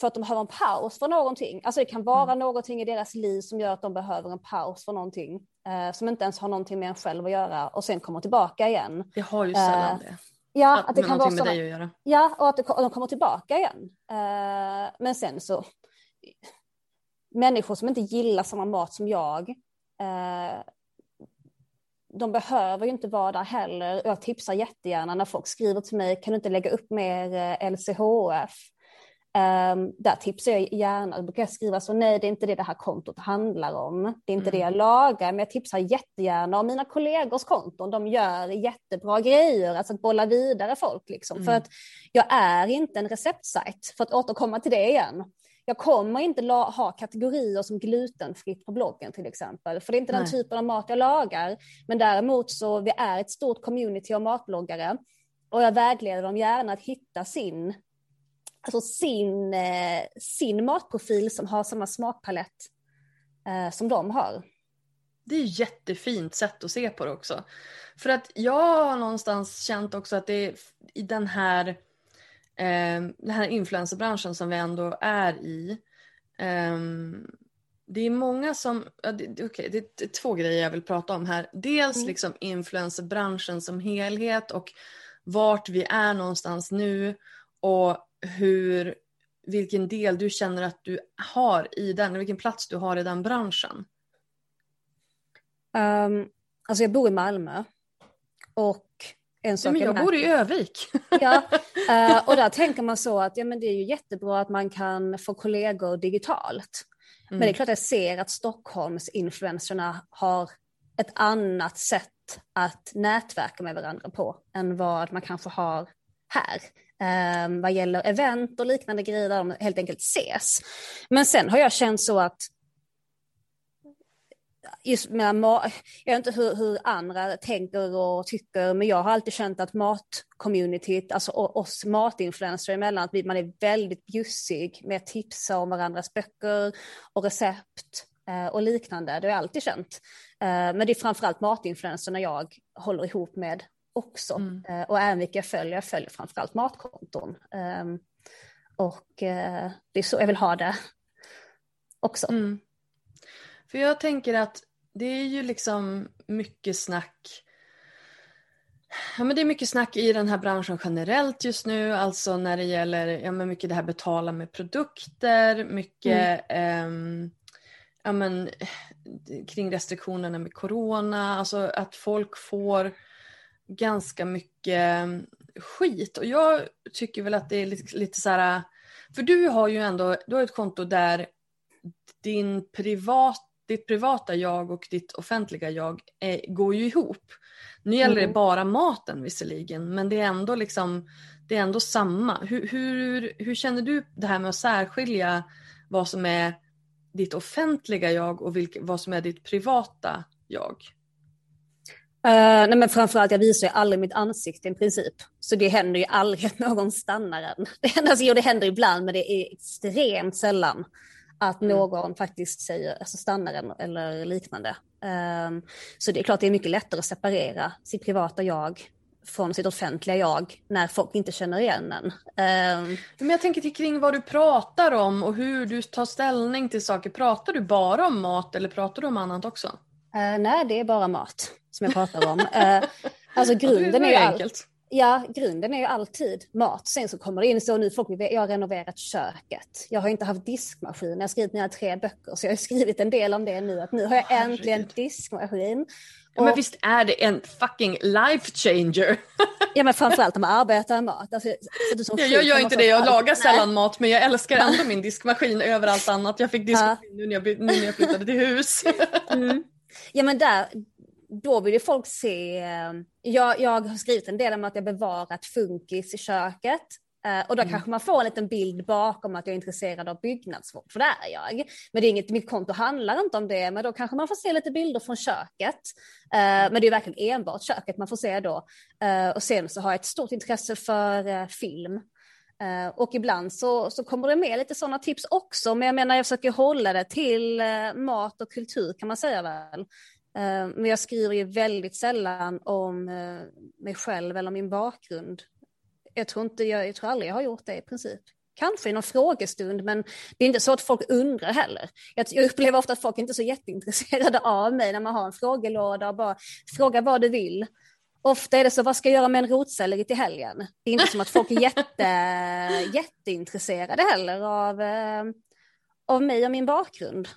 för att de behöver en paus för någonting. Alltså det kan vara mm. någonting i deras liv som gör att de behöver en paus för någonting eh, som inte ens har någonting med en själv att göra och sen kommer tillbaka igen. Det har ju sällan eh, det. Ja, att, att det kan vara sådana, med dig att göra. Ja, och att det, och de kommer tillbaka igen. Eh, men sen så, människor som inte gillar samma mat som jag, eh, de behöver ju inte vara där heller. Jag tipsar jättegärna när folk skriver till mig, kan du inte lägga upp mer eh, LCHF? Um, där tipsar jag gärna, då brukar jag skriva så nej det är inte det det här kontot handlar om, det är inte mm. det jag lagar, men jag tipsar jättegärna om mina kollegors konton, de gör jättebra grejer, alltså att bolla vidare folk liksom, mm. för att jag är inte en receptsajt, för att återkomma till det igen. Jag kommer inte ha kategorier som glutenfritt på bloggen till exempel, för det är inte Nej. den typen av mat jag lagar, men däremot så vi är ett stort community av matbloggare och jag vägleder dem gärna att hitta sin alltså sin, eh, sin matprofil som har samma smakpalett eh, som de har. Det är ett jättefint sätt att se på det också. För att jag har någonstans känt också att det är i den här, eh, den här influencerbranschen som vi ändå är i. Eh, det är många som, ja, det, okay, det är två grejer jag vill prata om här. Dels mm. liksom influencerbranschen som helhet och vart vi är någonstans nu och hur, vilken del du känner att du har i den, vilken plats du har i den branschen? Um, alltså jag bor i Malmö och en sak men jag bor i Övik. ja, uh, och där tänker man så att ja, men det är ju jättebra att man kan få kollegor digitalt. Mm. Men det är klart jag ser att Stockholmsinfluencerna har ett annat sätt att nätverka med varandra på än vad man kanske har här eh, vad gäller event och liknande grejer där de helt enkelt ses. Men sen har jag känt så att just med jag vet inte hur, hur, andra tänker och tycker, men jag har alltid känt att matcommunityt, alltså oss matinfluencers emellan, att man är väldigt bjussig med att tipsa om varandras böcker och recept eh, och liknande. Det har jag alltid känt. Eh, men det är framförallt matinfluencerna jag håller ihop med också. Mm. Eh, och även vilka jag följer, jag följer framförallt matkonton. Um, och uh, det är så jag vill ha det också. Mm. För jag tänker att det är ju liksom mycket snack Ja, men det är mycket snack i den här branschen generellt just nu, alltså när det gäller ja, men mycket det här betala med produkter, mycket mm. eh, ja, men, kring restriktionerna med corona, alltså att folk får ganska mycket mm, skit. Och jag tycker väl att det är lite, lite så här, för du har ju ändå, du har ett konto där din privat, ditt privata jag och ditt offentliga jag är, går ju ihop. Nu gäller mm. det bara maten visserligen, men det är ändå liksom, det är ändå samma. Hur, hur, hur känner du det här med att särskilja vad som är ditt offentliga jag och vilk, vad som är ditt privata jag? Uh, nej men framförallt, jag visar ju aldrig mitt ansikte i princip. Så det händer ju aldrig att någon stannar en. Det händer, alltså, jo, det händer ibland, men det är extremt sällan att mm. någon faktiskt säger, alltså stannar en eller liknande. Um, så det är klart det är mycket lättare att separera sitt privata jag från sitt offentliga jag när folk inte känner igen en. Um, men jag tänker kring vad du pratar om och hur du tar ställning till saker. Pratar du bara om mat eller pratar du om annat också? Uh, nej, det är bara mat som jag pratar om. Uh, alltså grunden är ju enkelt. Ja, grunden är ju alltid mat. Sen så kommer det in så nu folk, jag har renoverat köket. Jag har inte haft diskmaskin. Jag har skrivit mina tre böcker så jag har skrivit en del om det nu. Att nu har jag oh, äntligen diskmaskin. Ja, men visst är det en fucking life changer? ja men framförallt om man arbetar med mat. Alltså, ja, jag gör inte det, jag lagar sällan mat men jag älskar ändå min diskmaskin över allt annat. Jag fick diskmaskin ja. nu, när jag, nu när jag flyttade till hus. mm. Ja men där, då vill ju folk se, eh, jag, jag har skrivit en del om att jag bevarat funkis i köket. Uh, och då mm. kanske man får en liten bild bakom att jag är intresserad av byggnadsvård, för det är jag. Men det är inget, mitt konto handlar inte om det, men då kanske man får se lite bilder från köket. Uh, men det är verkligen enbart köket man får se då. Och sen så har jag ett stort intresse för film. Eh, och ibland så, så kommer det med lite sådana tips också, men jag menar jag försöker hålla det till eh, mat och kultur kan man säga väl. Eh, men jag skriver ju väldigt sällan om mig själv eller min bakgrund. Jag tror, inte, jag, jag tror aldrig jag har gjort det i princip. Kanske i någon frågestund, men det är inte så att folk undrar heller. Jag, jag upplever ofta att folk inte är så jätteintresserade av mig när man har en frågelåda och bara frågar vad du vill. Ofta är det så, vad ska jag göra med en rotselleri till helgen? Det är inte som att folk är jätte, jätteintresserade heller av, eh, av mig och min bakgrund.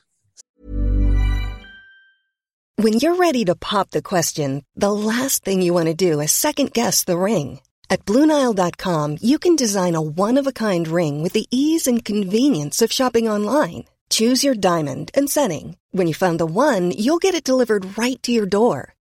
When you're ready to pop the question, the last thing you want to do is second guess the ring. At BlueNile.com you can design a one-of-a-kind ring with the ease and convenience of shopping online. Choose your diamond and setting. When you find the one, you'll get it delivered right to your door.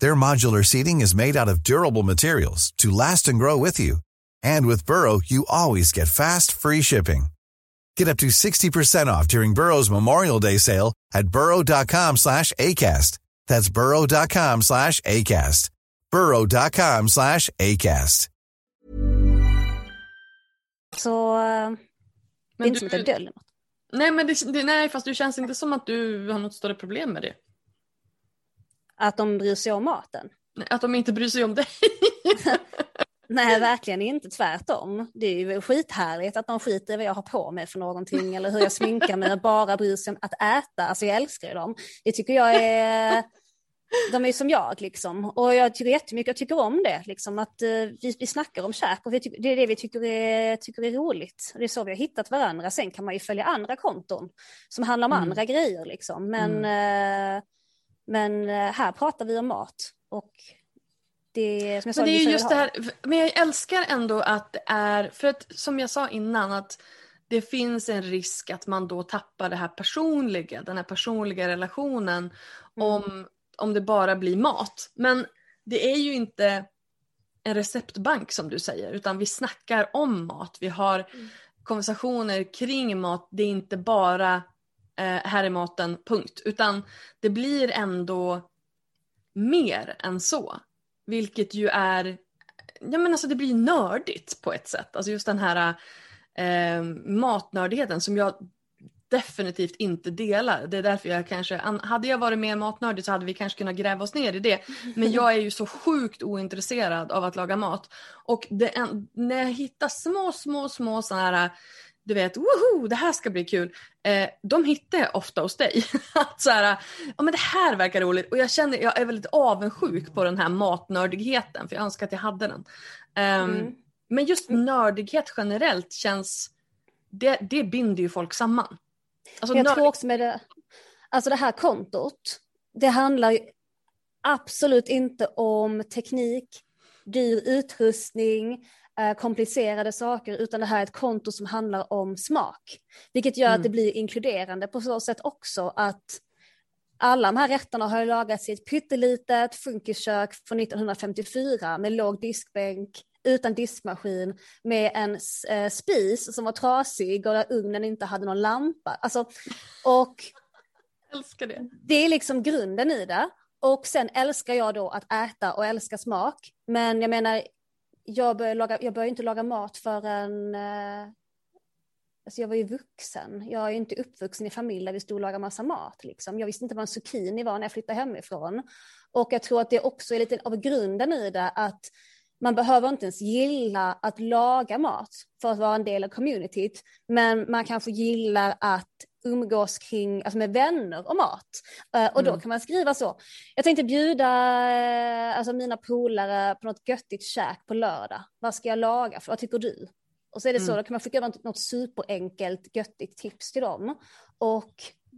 Their modular seating is made out of durable materials to last and grow with you. And with Burrow, you always get fast, free shipping. Get up to 60% off during Burrow's Memorial Day sale at burrow.com slash ACAST. That's burrow.com slash ACAST. burrow.com slash ACAST. Så det är inte som att jag döljer något. Nej, men det, det, nej, fast det känns inte som att du har något större problem med det. Att de bryr sig om maten. Att de inte bryr sig om dig. Nej, verkligen inte. Tvärtom. Det är ju skithärligt att de skiter i vad jag har på mig för någonting eller hur jag sminkar mig och bara bryr sig om att äta. Alltså jag älskar ju dem. Det tycker jag är... De är som jag liksom. Och jag tycker jättemycket, jag tycker om det. Liksom, att uh, vi, vi snackar om käk och vi det är det vi tycker är, tycker är roligt. Det är så vi har hittat varandra. Sen kan man ju följa andra konton som handlar om mm. andra grejer liksom. Men mm. uh, men eh, här pratar vi om mat. Och det, som jag sa, men det är just det här, men jag älskar ändå att det är, för att som jag sa innan att det finns en risk att man då tappar det här personliga, den här personliga relationen mm. om, om det bara blir mat. Men det är ju inte en receptbank som du säger utan vi snackar om mat. Vi har mm. konversationer kring mat. Det är inte bara eh, här är maten, punkt. Utan det blir ändå mer än så. Vilket ju är, ja men alltså det blir nördigt på ett sätt. Alltså just den här eh, matnördigheten som jag definitivt inte delar. Det är därför jag kanske, hade jag varit mer matnördig så hade vi kanske kunnat gräva oss ner i det. Men jag är ju så sjukt ointresserad av att laga mat. Och det, när jag hittar små, små, små sådana här du vet, woho, det här ska bli kul. Eh, de hittar jag ofta hos dig. att så här, ja men det här verkar roligt och jag känner, jag är väldigt avundsjuk på den här matnördigheten för jag önskar att jag hade den. Um, mm. Men just nördighet generellt känns, det, det binder ju folk samman. Alltså, jag tror också med det, alltså det här kontot, det handlar ju absolut inte om teknik, dyr utrustning, Eh, komplicerade saker, utan det här är ett konto som handlar om smak. Vilket gör mm. att det blir inkluderande på så sätt också att alla de här rätterna har lagats i ett pyttelitet funkiskök från 1954 med låg diskbänk, utan diskmaskin, med en eh, spis som var trasig och där ugnen inte hade någon lampa. Alltså, och älskar det. Det är liksom grunden i det. Och sen älskar jag då att äta och älska smak. Men jag menar, jag började, laga, jag började inte laga mat förrän eh, Alltså jag var ju vuxen. Jag är inte uppvuxen i familj där vi stod och lagade massa mat. Liksom. Jag visste inte vad en zucchini var när jag flyttade hemifrån. Och jag tror att det också är lite av grunden i det att man behöver inte ens gilla att laga mat för att vara en del av communityt. Men man kanske gillar att umgås kring, alltså med vänner och mat. Uh, och då mm. kan man skriva så. Jag tänkte bjuda uh, alltså mina polare på något göttigt käk på lördag. Vad ska jag laga? För, vad tycker du? Och så är det så, då kan man skicka något, något superenkelt göttigt tips till dem. Och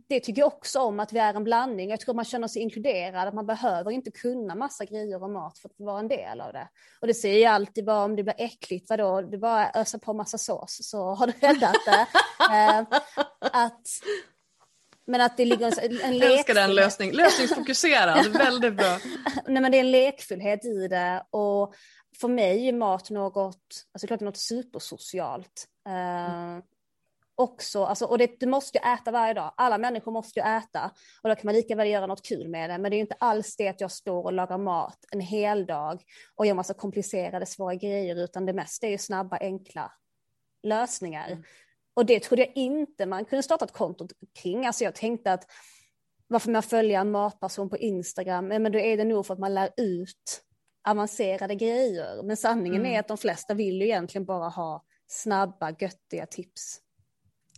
det tycker jag också om, att vi är en blandning. Jag tror man känner sig inkluderad, att man behöver inte kunna massa grejer och mat för att vara en del av det. Och det säger jag alltid bara om det blir äckligt, vadå, du bara öser på massa sås så har du räddat det. eh, att, men att det ligger en, en Jag älskar den lösning, lösningsfokuserad, väldigt bra. Nej men det är en lekfullhet i det och för mig är mat något, alltså klart något supersocialt. Uh, också, alltså, och det, du måste ju äta varje dag. Alla människor måste ju äta och då kan man lika väl göra något kul med det. Men det är inte alls det att jag står och lagar mat en hel dag och gör massa komplicerade svåra grejer, utan det mesta är ju snabba, enkla lösningar. Mm. Och det trodde jag inte man kunde starta ett konto kring. Alltså jag tänkte att varför man följer en matperson på Instagram, men då är det nog för att man lär ut avancerade grejer. Men sanningen mm. är att de flesta vill ju egentligen bara ha snabba, göttiga tips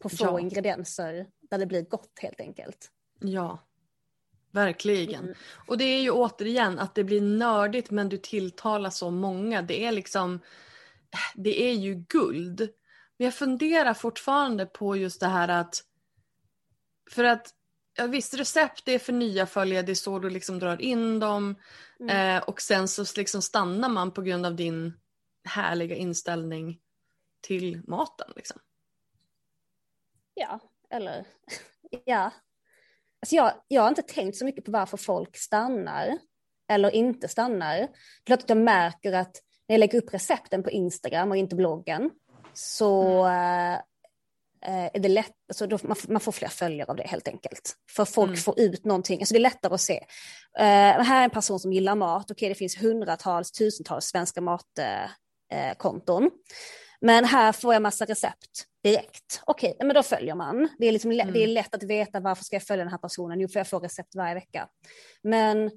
på få ja. ingredienser där det blir gott helt enkelt. Ja, verkligen. Mm. Och det är ju återigen att det blir nördigt men du tilltalar så många. Det är liksom, det är ju guld. Men jag funderar fortfarande på just det här att, för att ja, visst recept är för nya följare, det är så du liksom drar in dem mm. eh, och sen så liksom stannar man på grund av din härliga inställning till maten. Liksom. Ja, eller ja. Alltså jag, jag har inte tänkt så mycket på varför folk stannar eller inte stannar. Att jag märker att när jag lägger upp recepten på Instagram och inte bloggen så mm. är det lätt, alltså då, man, man, får fler följare av det helt enkelt. För folk mm. får ut någonting, alltså det är lättare att se. Äh, här är en person som gillar mat, okej okay, det finns hundratals, tusentals svenska matkonton. Äh, men här får jag massa recept direkt. Okej, men då följer man. Det är, liksom, mm. det är lätt att veta varför ska jag följa den här personen? Jo, för jag får recept varje vecka. Men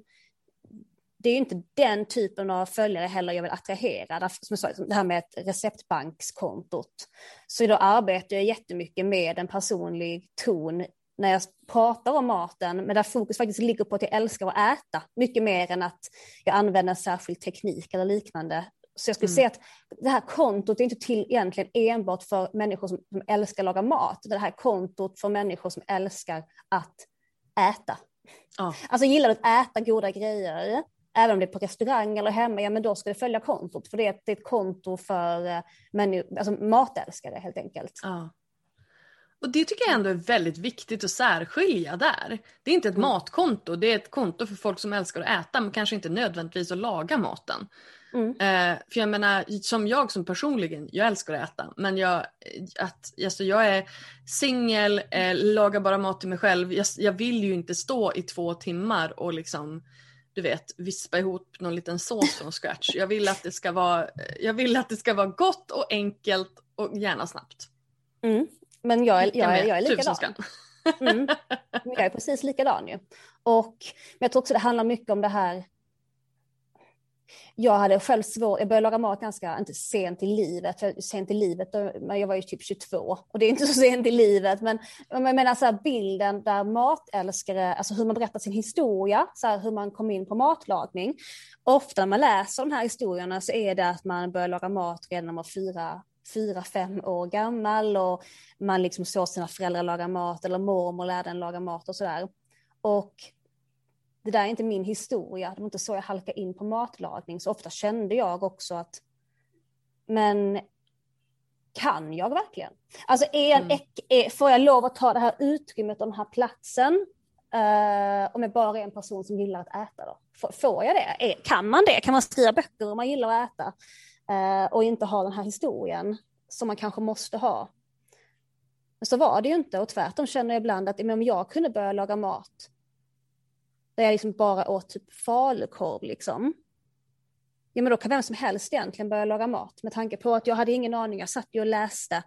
det är inte den typen av följare heller jag vill attrahera. som jag sa, det här med ett receptbankskontot. Så då arbetar jag jättemycket med en personlig ton när jag pratar om maten, men där fokus faktiskt ligger på att jag älskar att äta, mycket mer än att jag använder en särskild teknik eller liknande. Så jag skulle mm. säga att det här kontot är inte till egentligen enbart för människor som, som älskar att laga mat, det här kontot för människor som älskar att äta. Oh. Alltså gillar du att äta goda grejer, även om det är på restaurang eller hemma, ja men då ska du följa kontot, för det är ett, det är ett konto för eh, människor, alltså matälskare helt enkelt. Oh. Och det tycker jag ändå är väldigt viktigt att särskilja där. Det är inte ett mm. matkonto, det är ett konto för folk som älskar att äta men kanske inte nödvändigtvis att laga maten. Mm. Eh, för jag menar, som jag som personligen, jag älskar att äta men jag, att, alltså jag är singel, eh, lagar bara mat till mig själv. Jag, jag, vill ju inte stå i två timmar och liksom du vet, vispa ihop någon liten sås från scratch. Jag vill att det ska vara, jag vill att det ska vara gott och enkelt och gärna snabbt. Mm. Men jag, jag, jag, jag är likadan. Mm. Jag är precis likadan ju. Och, men jag tror också det handlar mycket om det här. Jag hade själv svårt, jag började laga mat ganska, inte sent i livet, för sent i livet, men jag var ju typ 22 och det är inte så sent i livet, men jag menar så här, bilden där matälskare, alltså hur man berättar sin historia, så här, hur man kom in på matlagning. Ofta när man läser de här historierna så är det att man börjar laga mat redan när man var fyra, fyra, fem år gammal och man liksom såg sina föräldrar laga mat eller mormor lärde en laga mat och sådär. Och det där är inte min historia, det var inte så jag halkade in på matlagning, så ofta kände jag också att men kan jag verkligen? Alltså är mm. är, får jag lov att ta det här utrymmet och den här platsen uh, om jag bara är en person som gillar att äta då? Får jag det? Kan man det? Kan man skriva böcker om man gillar att äta? eh, och inte ha den här historien som man kanske måste ha. Men så var det ju inte och tvärtom känner jag ibland att om jag kunde börja laga mat där jag liksom bara åt typ falukorv liksom. Ja men då kan vem som helst egentligen börja laga mat med tanke på att jag hade ingen aning. Jag satt ju och läste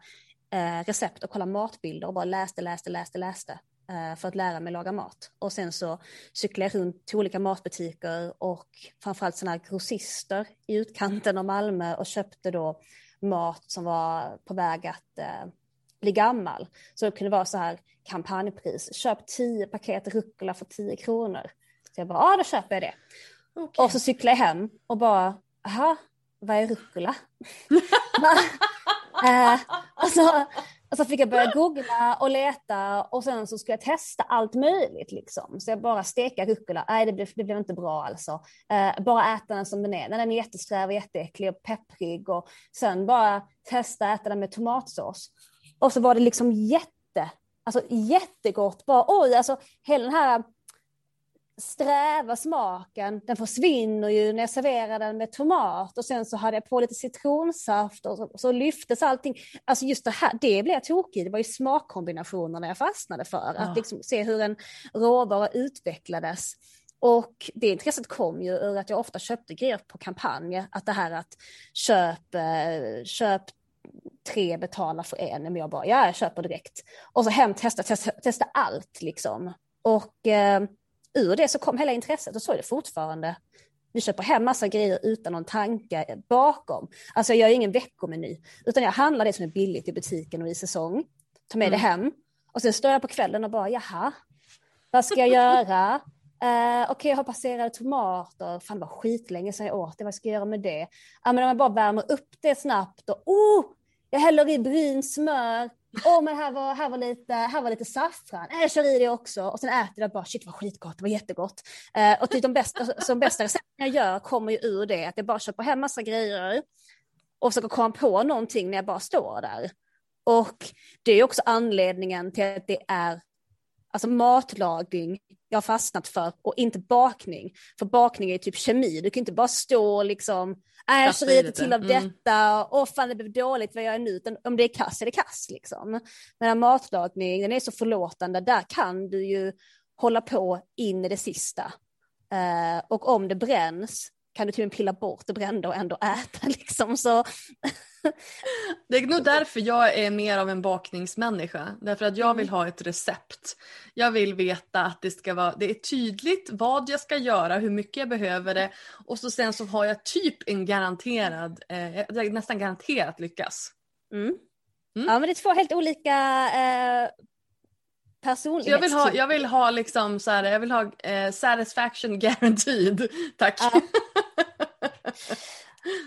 eh, recept och kollade matbilder och bara läste, läste, läste, läste. Eh, för att lära mig laga mat. Och sen så cyklade jag runt till olika matbutiker och framförallt sådana här grossister i utkanten av Malmö och köpte då mat som var på väg att eh, bli gammal. Så det kunde vara så här kampanjpris, köp tio paket rucola för tio kronor. Så jag bara, ja då köper jag det. Okay. Och så cyklade jag hem och bara, aha, vad är rucola? eh, och, så, och så fick jag börja googla och leta och sen så skulle jag testa allt möjligt liksom. Så jag bara steka rucola, nej det blev, det blev inte bra alltså. Eh, bara äta den som den är, den är jättesträv och jätteäcklig och pepprig och sen bara testa äta den med tomatsås. Och så var det liksom jätte, alltså jättegott, bara oj alltså hela den här sträva smaken, den försvinner ju när jag serverar den med tomat och sen så hade jag på lite citronsaft och så, så lyftes allting. Alltså just det här, det blev jag tokig Det var ju smakkombinationerna jag fastnade för. Ja. Att liksom se hur en råvara utvecklades. Och det intresset kom ju ur att jag ofta köpte grejer på kampanj. Att det här att köp, eh, köp tre, betala för en. Men jag bara, ja jag köper direkt. Och så hem, testa, testa, testa allt liksom. Och eh, ur det så kom hela intresset och så är det fortfarande. Vi köper hem massa grejer utan någon tanke bakom. Alltså jag gör ingen veckomeny, utan jag handlar det som är billigt i butiken och i säsong. Tar med mm. det hem och sen står jag på kvällen och bara jaha, vad ska jag göra? Uh, Okej, okay, jag har passerade tomater. Fan, det var skitlänge sedan jag åt det. Vad ska jag göra med det? Ja, men om jag bara värmer upp det snabbt och oh, jag häller i brynt smör, Åh, oh, men här var, här, var lite, här var lite saffran. Äh, jag kör i det också. Och sen äter jag bara, shit vad skitgott, det var jättegott. Eh, och typ de bästa, de bästa recepten jag gör kommer ju ur det, att jag bara köper hem massa grejer och försöker komma på någonting när jag bara står där. Och det är också anledningen till att det är alltså matlagning jag har fastnat för och inte bakning. För bakning är typ kemi, du kan inte bara stå och liksom, äh, jag kör lite till av mm. detta, åh fan det blev dåligt, vad gör jag nu? Utan om det är kass är det kass liksom. Men matlagning, den är så förlåtande, där kan du ju hålla på in i det sista. Uh, och om det bränns kan du till och med pilla bort det brända och ändå äta liksom. Så det är nog därför jag är mer av en bakningsmänniska. Därför att jag vill ha ett recept. Jag vill veta att det ska vara det är tydligt vad jag ska göra, hur mycket jag behöver det och så sen så har jag typ en garanterad, eh, nästan garanterat lyckas. Mm. Mm. Ja men det är två helt olika eh, personlighetstyper. Jag vill ha, jag vill ha liksom så här, jag vill ha eh, satisfaction guaranteed. Tack. Ja.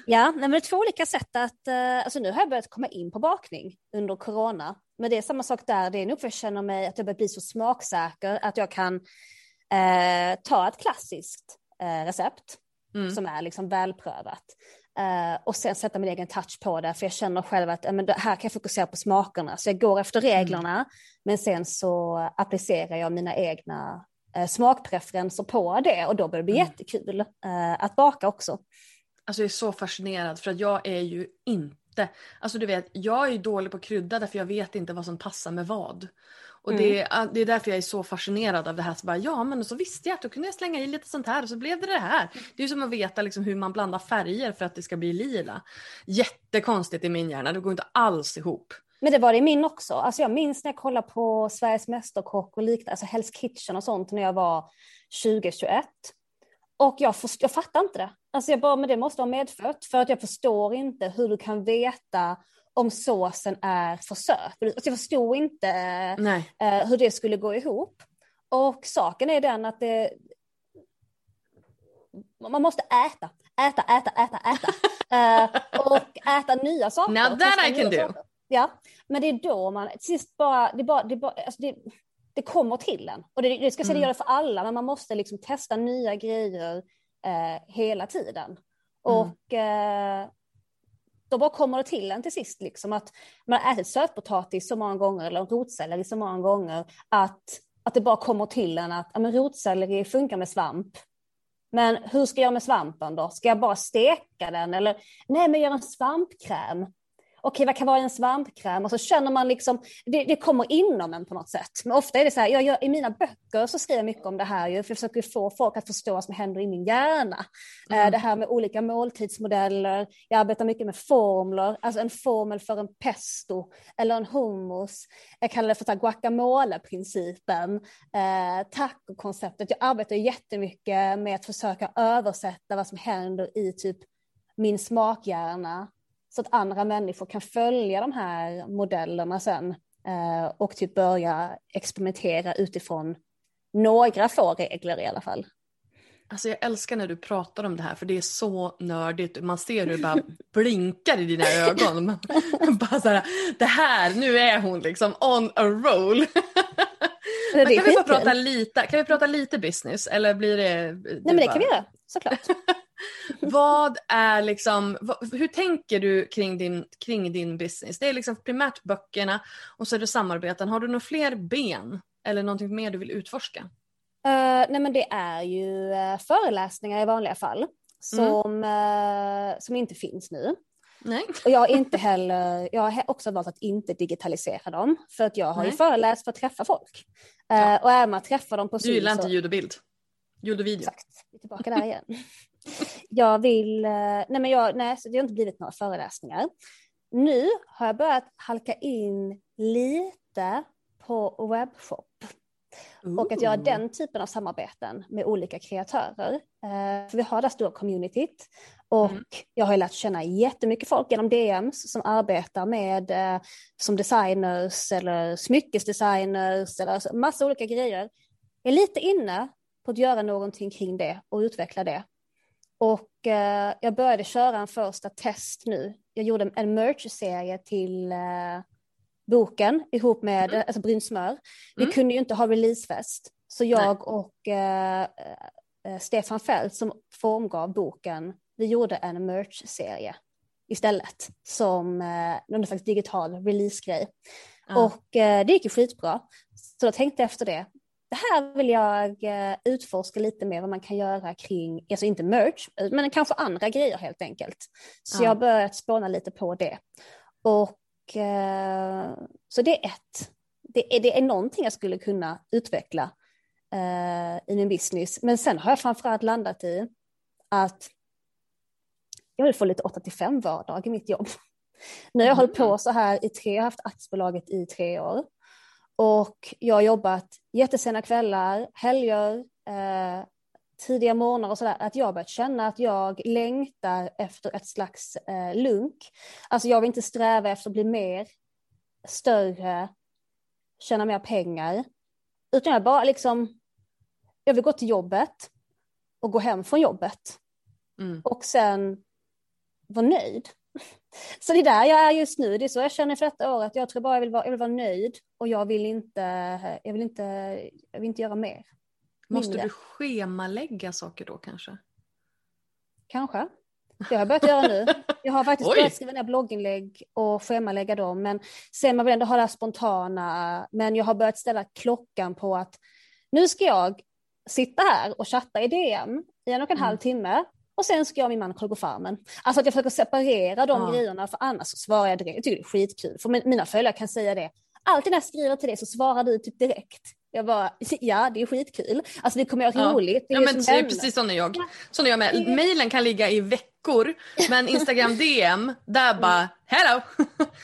Ja, men det är två olika sätt att, uh, alltså nu har jag börjat komma in på bakning under corona. Men det är samma sak där, det är nog för att jag känner mig att jag börjar bli så smaksäker att jag kan uh, ta ett klassiskt uh, recept mm. som är liksom välprövat. Och sen sätta min egen touch på det, för jag känner själv att men här kan jag fokusera på smakerna. Så jag går efter reglerna, mm. men sen så applicerar jag mina egna smakpreferenser på det och då börjar det bli mm. jättekul att baka också. Alltså jag är så fascinerad för att jag är ju inte, alltså du vet, jag är dålig på krydda därför jag vet inte vad som passar med vad. Och mm. det, är, det är därför jag är så fascinerad av det här. Så bara, ja men så visste jag att då kunde jag slänga i lite sånt här och så blev det det här. Det är som att veta liksom hur man blandar färger för att det ska bli lila. Jättekonstigt i min hjärna, det går inte alls ihop. Men det var det i min också. Alltså jag minns när jag kollade på Sveriges Mästerkock och liknande, alltså Hell's Kitchen och sånt när jag var 2021. Och jag, först, jag fattar inte det. Alltså jag bara, men det måste vara medfött för att jag förstår inte hur du kan veta om såsen är för söt. Alltså jag förstod inte eh, hur det skulle gå ihop. Och saken är den att det, man måste äta, äta, äta, äta, äta. uh, och äta nya saker. Now that I can do. Saker. Ja, men det är då man, sist bara, det, bara, det, bara, alltså det, det kommer till en. Och det, det ska säga, mm. det gör det för alla, men man måste liksom testa nya grejer eh, hela tiden. Mm. Och eh, då bara kommer det till en till sist, liksom att man har ätit sötpotatis så många gånger, eller rotselleri så många gånger, att, att det bara kommer till en att ja, men rotselleri funkar med svamp. Men hur ska jag göra med svampen då? Ska jag bara steka den? Eller nej, men gör en svampkräm okej, vad kan vara en svampkräm? Och så känner man liksom, det, det kommer inom en på något sätt. Men ofta är det så här, jag gör, i mina böcker så skriver jag mycket om det här, ju, för jag försöker få folk att förstå vad som händer i min hjärna. Eh, mm. Det här med olika måltidsmodeller, jag arbetar mycket med formler, alltså en formel för en pesto eller en hummus. Jag kallar det för guacamole-principen, eh, taco-konceptet. Jag arbetar jättemycket med att försöka översätta vad som händer i typ min smakhjärna så att andra människor kan följa de här modellerna sen eh, och typ börja experimentera utifrån några få regler i alla fall. Alltså jag älskar när du pratar om det här för det är så nördigt. Man ser hur det bara blinkar i dina ögon. Man, bara så här, det här, nu är hon liksom on a roll. Men kan, vi bara prata lite, kan vi prata lite business eller blir det... Nej men det kan vi göra, såklart. Vad är liksom, hur tänker du kring din, kring din business? Det är liksom primärt böckerna och så är det samarbeten. Har du några fler ben eller någonting mer du vill utforska? Eh, nej men det är ju eh, föreläsningar i vanliga fall som, eh, som inte finns nu. Nej. Och jag har inte heller, jag har också valt att inte digitalisera dem för att jag har ju Nej. föreläst för att träffa folk. Ja. Och även att träffa dem på Du gillar inte ljud och bild? Ljud och video? Exakt, vi är tillbaka där igen. jag vill, eh, nej men jag, nej så det har inte blivit några föreläsningar. Nu har jag börjat halka in lite på webbshop och att göra Ooh. den typen av samarbeten med olika kreatörer. Eh, för vi har det stora communityt och Mm. jag har lärt känna jättemycket folk genom DMs som arbetar med eh, som designers eller smyckesdesigners eller massa olika grejer. Jag är lite inne på att göra någonting kring det och utveckla det. Och eh, jag började köra en första test nu. Jag gjorde en merch-serie till eh, boken ihop med Mm. alltså Brynsmör. Vi Mm. kunde ju inte ha releasefest. Så jag och eh, eh, Stefan Fält som formgav boken, vi gjorde en merch-serie istället som eh, någon slags digital releasegrej. Ja. Och eh, det gick ju skitbra. Så då tänkte jag efter det, det här vill jag eh, utforska lite mer vad man kan göra kring, alltså inte merch, men kanske andra grejer helt enkelt. Så Ja. jag har börjat spåna lite på det. Och eh, så det är ett. Det är, det är någonting jag skulle kunna utveckla eh, i min business. Men sen har jag framförallt landat i att jag vill få lite 8 till 5 vardag i mitt jobb. Nu har jag hållit på så här i tre, jag har haft aktiebolaget i tre år. Och jag har jobbat jättesena kvällar, helger, eh, tidiga morgnar och sådär. Att jag börjat känna att jag längtar efter ett slags eh, lunk. Alltså jag vill inte sträva efter att bli mer, större, tjäna mer pengar. Utan jag bara liksom, jag vill gå till jobbet och gå hem från jobbet Mm. och sen vara nöjd. Så det är där jag är just nu, det är så jag känner för detta året. Jag tror bara jag vill vara, jag vill vara nöjd och jag vill inte, jag vill inte, jag vill inte göra mer. Måste mindre. du schemalägga saker då kanske? Kanske. Det har jag börjat göra nu. Jag har faktiskt Oj. börjat skriva ner blogginlägg och schemalägga dem. Men sen man vill ändå ha det här spontana. Men jag har börjat ställa klockan på att nu ska jag sitta här och chatta i DM i en och en Mm. halv timme. Och sen ska jag och min man kolla på farmen. Alltså att jag försöker separera de Ja. grejerna för annars så svarar jag direkt. Jag tycker det är skitkul. För min- mina följare kan säga det. Alltid när jag skriver till dig så svarar du typ direkt. Jag bara, ja det är skitkul. Alltså vi kommer göra Ja. roligt. Det är Ja, men det är precis sån är jag. Sån är jag med. Mailen kan ligga i veckor men Instagram DM, där bara hello!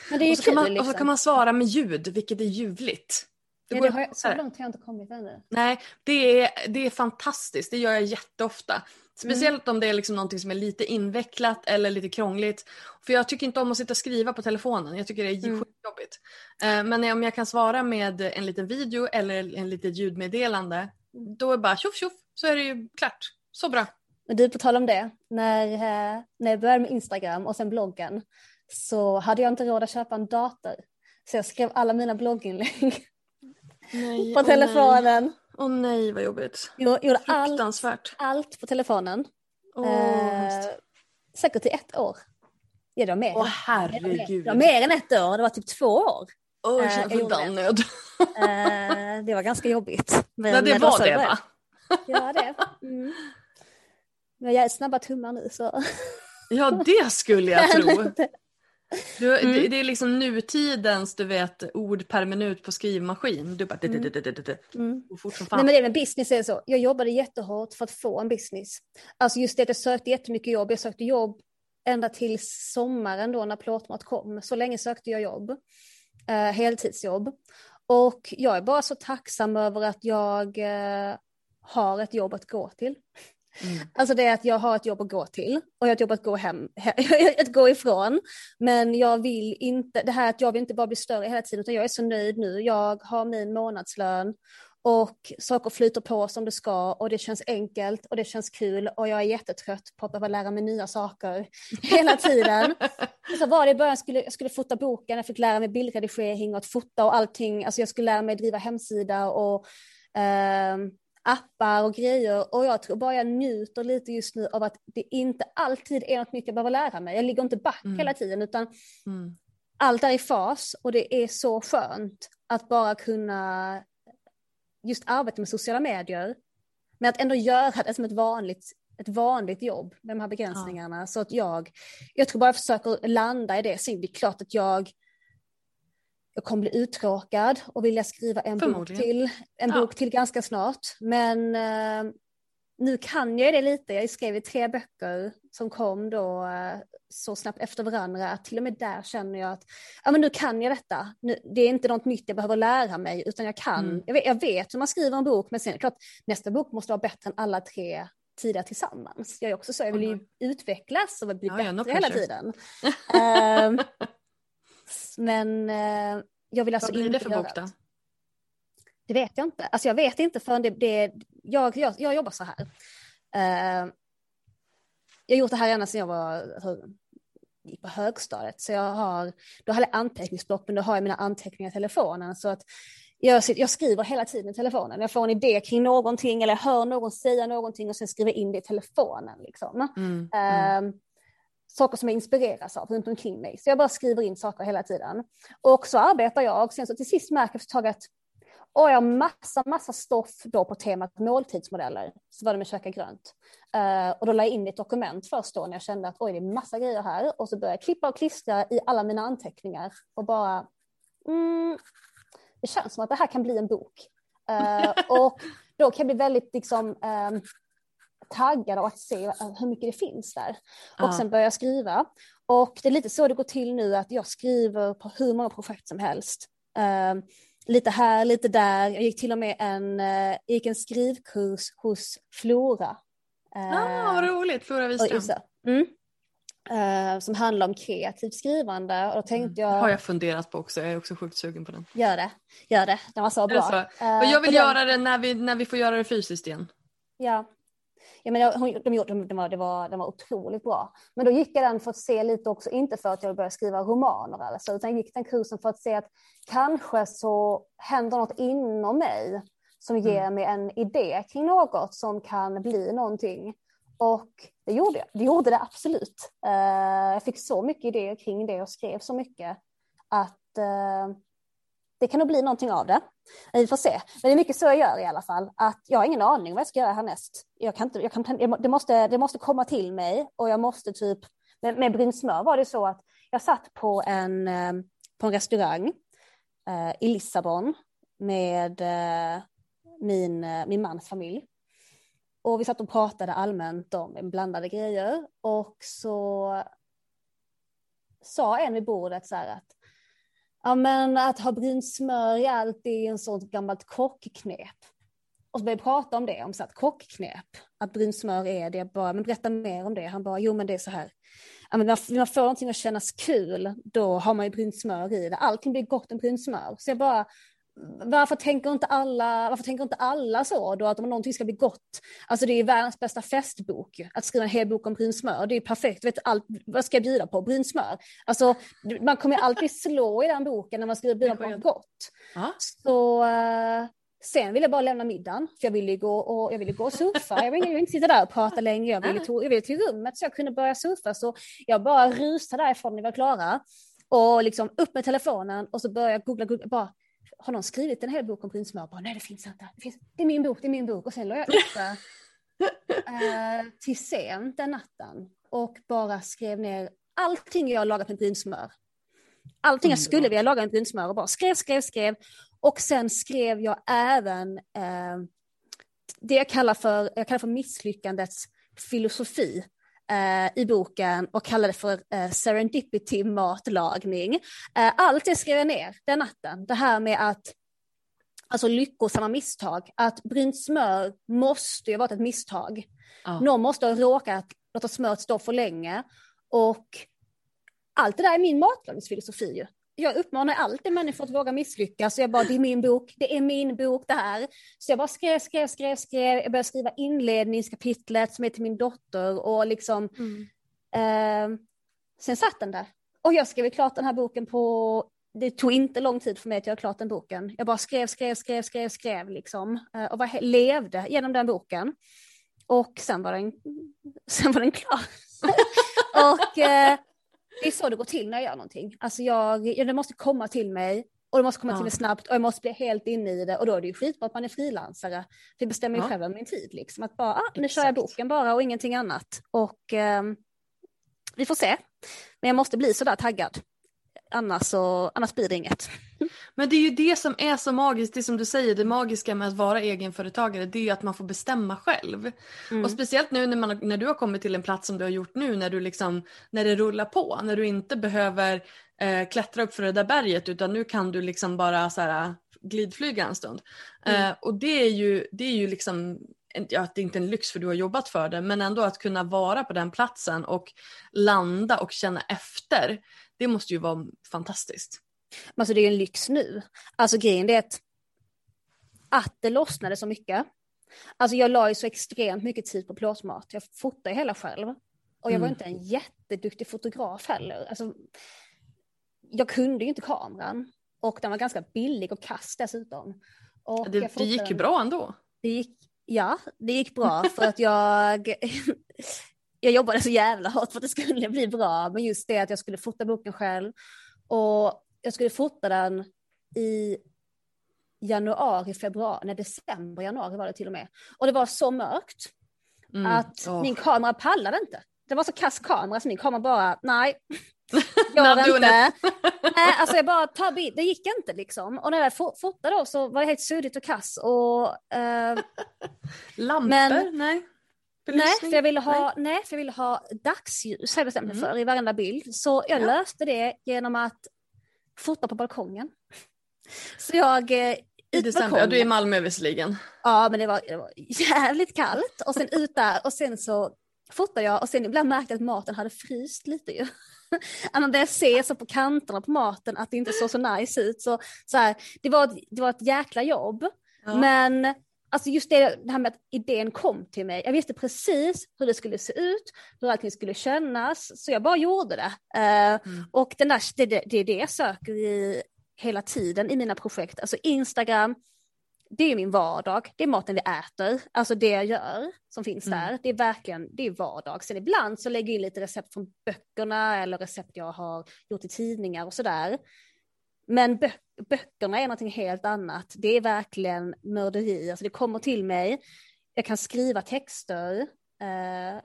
Men det är och, så kan kul man, och liksom. så kan man svara med ljud vilket är ljuvligt. Det Ja, det har jag, så långt har jag inte kommit ännu. Nej, det är, det är fantastiskt. Det gör jag jätteofta. Speciellt om det är liksom någonting som är lite invecklat eller lite krångligt. För jag tycker inte om att sitta och skriva på telefonen. Jag tycker det är Mm. skitjobbigt. Eh, Men om jag kan svara med en liten video eller en litet ljudmeddelande, då är bara tjoff tjoff så är det ju klart. Så bra. Men du, på tal om det, när, eh, när jag började med Instagram och sen bloggen så hade jag inte råd att köpa en dator. Så jag skrev alla mina blogginlägg Nej, på telefonen. Åh nej vad jobbigt. Jag gjorde allt, allt på telefonen. Åh, eh, säkert i ett år. Ja, det var mer. Åh, Det herregud. var mer än ett år, det var typ två år. Åh, jag eh, känner jag gjorde det. dannöd. Eh, det var ganska jobbigt. Men, Nej, det men var så det började. va? Ja, det. Mm. Men jag är snabba tummar nu så. Ja det skulle jag tro. Du, Mm. det, det är liksom nutidens du vet, ord per minut på skrivmaskin. Du bara... Mm. går fort som Nej fan. men det med business är så. Jag jobbade jättehårt för att få en business. Alltså just det att jag sökte jättemycket jobb. Jag sökte jobb ända till sommaren då när Plåtmat kom. Så länge sökte jag jobb. Eh, heltidsjobb. Och jag är bara så tacksam över att jag eh, har ett jobb att gå till. Mm. Alltså det är att jag har ett jobb att gå till och jag har ett jobb att gå hem, att gå ifrån. Men jag vill inte, det här att jag vill inte bara bli större hela tiden utan jag är så nöjd nu. Jag har min månadslön och saker flyter på som det ska och det känns enkelt och det känns kul och jag är jättetrött på att behöva lära mig nya saker hela tiden. så var det i början, jag skulle, jag skulle fota boken, jag fick lära mig bildredigering och att fota och allting, alltså jag skulle lära mig driva hemsida och eh, appar och grejer och jag tror bara jag njuter lite just nu av att det inte alltid är något nytt jag behöver lära mig. Jag ligger inte back mm. hela tiden utan mm. allt är i fas och det är så skönt att bara kunna just arbeta med sociala medier. Men att ändå göra det som ett vanligt, ett vanligt jobb med de här begränsningarna. Ja. Så att jag, jag tror bara jag försöker landa i det. Sen det är klart att jag jag kommer bli uttråkad och vilja skriva en, bok till, en ja. bok till ganska snart. Men eh, nu kan jag det lite. Jag skrev tre böcker som kom då eh, så snabbt efter varandra att till och med där känner jag att ja, men nu kan jag detta. Nu, det är inte något nytt jag behöver lära mig utan jag kan. Mm. Jag, vet, jag vet hur man skriver en bok men sen klart nästa bok måste vara bättre än alla tre tidigare tillsammans. Jag är också så, jag vill ju mm. utvecklas och bli ja, bättre hela tiden. uh, men uh, jag vill alltså Vad blir det för bok då? Det vet jag inte. Alltså jag vet inte förrän det, det jag, jag, jag jobbar så här. Uh, jag har gjort det här ända sedan jag var gick på högstadiet. Så jag har, då hade jag anteckningsblock, men då har jag mina anteckningar i telefonen. Så att jag, jag, skriver hela tiden i telefonen. Jag får en idé kring någonting eller jag hör någon säga någonting och sen skriver in det i telefonen. Liksom. Mm, mm. Saker som jag inspireras av runt omkring mig. Så jag bara skriver in saker hela tiden. Och så arbetar jag. Sen så till sist märker jag ett tag att och jag har massa, massa stoff då på temat måltidsmodeller. Så var det med käka grönt. Uh, och då la jag in ett dokument först då när jag kände att oj, det är massa grejer här. Och så började jag klippa och klistra i alla mina anteckningar och bara, mm, det känns som att det här kan bli en bok. Uh, och då kan jag bli väldigt liksom, um, taggad av att se hur mycket det finns där. Och uh. sen börjar jag skriva. Och det är lite så det går till nu att jag skriver på hur många projekt som helst. Uh, lite här, lite där. Jag gick till och med en, uh, gick en skrivkurs hos Flora. Uh, ah, vad roligt, Flora Wiström. Mm. Uh, som handlar om kreativt skrivande. Och då tänkte mm. jag... har jag funderat på också, jag är också sjukt sugen på den. Gör det, gör det, den var så bra. Så. Men jag vill uh, göra den... det när vi, när vi får göra det fysiskt igen. Ja, ja, men de, de, de, de, var, det var, de var otroligt bra. Men då gick jag den för att se lite också, inte för att jag började skriva romaner alltså, utan jag gick den kursen för att se att kanske så händer något inom mig som ger mm. mig en idé kring något som kan bli någonting. Och det gjorde jag, det gjorde det absolut. Uh, jag fick så mycket idéer kring det och skrev så mycket att uh, det kan nog bli någonting av det. Vi får se. Men det är mycket så jag gör i alla fall. Att jag har ingen aning vad jag ska göra härnäst. Jag kan inte, jag kan, det, måste, det måste komma till mig och jag måste typ... Med, med brynsmör var det så att jag satt på en, ehm, på en restaurang eh, i Lissabon med eh, min, eh, min mans familj. Och vi satt och pratade allmänt om blandade grejer och så sa en vid bordet så här att ja men att ha brynt smör i allt är en sånt gammalt kockknep. Och så började vi prata om det, om så att kockknep, att brynt smör är det. Jag bara, men berätta mer om det. Han bara, jo men det är så här. Ja, men när man får någonting att kännas kul, då har man ju brynt smör i det. Allting blir gott med brynt smör. Så jag bara, varför tänker inte alla, varför tänker inte alla så då att om någonting ska bli gott, alltså det är världens bästa festbok, att skriva en hel bok om brynt smör, det är perfekt, vet allt, vad ska jag bjuda på, brynt smör? Alltså man kommer alltid slå i den boken när man skriver bjuda på något gott. Så uh, sen vill jag bara lämna middagen, för jag ville gå och, jag ville gå och surfa, jag ville inte sitta där och prata länge, jag ville, jag ville till rummet så jag kunde börja surfa, så jag bara rusade därifrån när vi var klara och liksom upp med telefonen och så började jag googla, googla bara har någon skrivit en hel bok om prinsmör? Bara, Nej, det finns inte. Det, finns, det är min bok, det är min bok. Och sen la jag upp det eh, till sent den natten och bara skrev ner allting jag lagat med brynsmör. Allting jag skulle vilja laga med brynsmör och bara skrev, skrev, skrev. Och sen skrev jag även eh, det jag kallar för, jag kallar för misslyckandets filosofi eh, i boken och kallade det för eh, serendipity matlagning. Eh, allt det skrev jag ner den natten. Det här med att alltså lyckosamma misstag, att brynt smör måste ju ha varit ett misstag. Ja. Någon måste ha råkat låta smöret stå för länge och allt det där är min matlagningsfilosofi. Jag uppmanar alltid människor att våga misslyckas. Så jag bara, det är min bok, det är min bok det här. Så jag bara skrev, skrev, skrev, skrev. Jag började skriva inledningskapitlet som är till min dotter och liksom. Mm. Eh, sen satt den där. Och jag skrev klart den här boken på, det tog inte lång tid för mig att göra klart den boken. Jag bara skrev, skrev, skrev, skrev, skrev liksom. Eh, och var, levde genom den boken. Och sen var den, sen var den klar. och eh, det är så det går till när jag gör någonting. Alltså jag, det måste komma till mig och det måste komma ja. till mig snabbt och jag måste bli helt inne i det och då är det ju skitbra att man är frilansare. Jag bestämmer ju ja. själv om min tid liksom. Att bara, ah, nu kör jag boken bara och ingenting annat. Och eh, vi får se. Men jag måste bli sådär taggad annars, så, annars blir det inget. Men det är ju det som är så magiskt, det som du säger, det magiska med att vara egenföretagare, det är ju att man får bestämma själv. Mm. Och speciellt nu när, man, när du har kommit till en plats som du har gjort nu, när, du liksom, när det rullar på, när du inte behöver eh, klättra upp för det där berget, utan nu kan du liksom bara så här, glidflyga en stund. Mm. Eh, och det är ju, det är ju liksom ja, det är inte en lyx för du har jobbat för det, men ändå att kunna vara på den platsen och landa och känna efter. Det måste ju vara fantastiskt. Alltså det är ju en lyx nu. Alltså grejen är att, att det lossnade så mycket. Alltså jag la ju så extremt mycket tid på plåtmat. Jag fotade hela själv. Och jag var mm. inte en jätteduktig fotograf heller. Alltså, jag kunde ju inte kameran. Och den var ganska billig och kass dessutom. Och det, det gick ju bra ändå. Det gick, ja, det gick bra för att jag jag jobbade så jävla hårt för att det skulle bli bra, men just det att jag skulle fota boken själv och jag skulle fota den i januari, februari, nej december, januari var det till och med. Och det var så mörkt mm. att oh. min kamera pallade inte. Det var så kass kamera så min kamera bara, nej, gör inte. nej, alltså jag bara tar bild, det gick inte liksom. Och när jag fotade då så var det helt suddigt och kass och... Eh, Lampor? Men, nej. Nej för, jag ville ha, nej. nej. för jag ville ha dagsljus, har jag bestämt mig mm. för, i varenda bild. Så jag ja. löste det genom att fota på balkongen. Så jag... Eh, I december, ja, du är i Malmö visserligen. Ja, men det var, det var jävligt kallt. Och sen ut där och sen så fotade jag och sen ibland märkte jag att maten hade fryst lite ju. Man började se så på kanterna på maten att det inte såg så nice ut. Så, så här, det, var, det var ett jäkla jobb. Ja. Men Alltså just det, det här med att idén kom till mig. Jag visste precis hur det skulle se ut, hur allting skulle kännas, så jag bara gjorde det. Uh, mm. Och den där, det, det, det är det jag söker i hela tiden i mina projekt. Alltså Instagram, det är min vardag, det är maten vi äter, alltså det jag gör som finns mm. där, det är verkligen, det är vardag. Sen ibland så lägger jag in lite recept från böckerna eller recept jag har gjort i tidningar och sådär. Men bö böckerna är någonting helt annat. Det är verkligen mörderi. Alltså det kommer till mig. Jag kan skriva texter. Eh,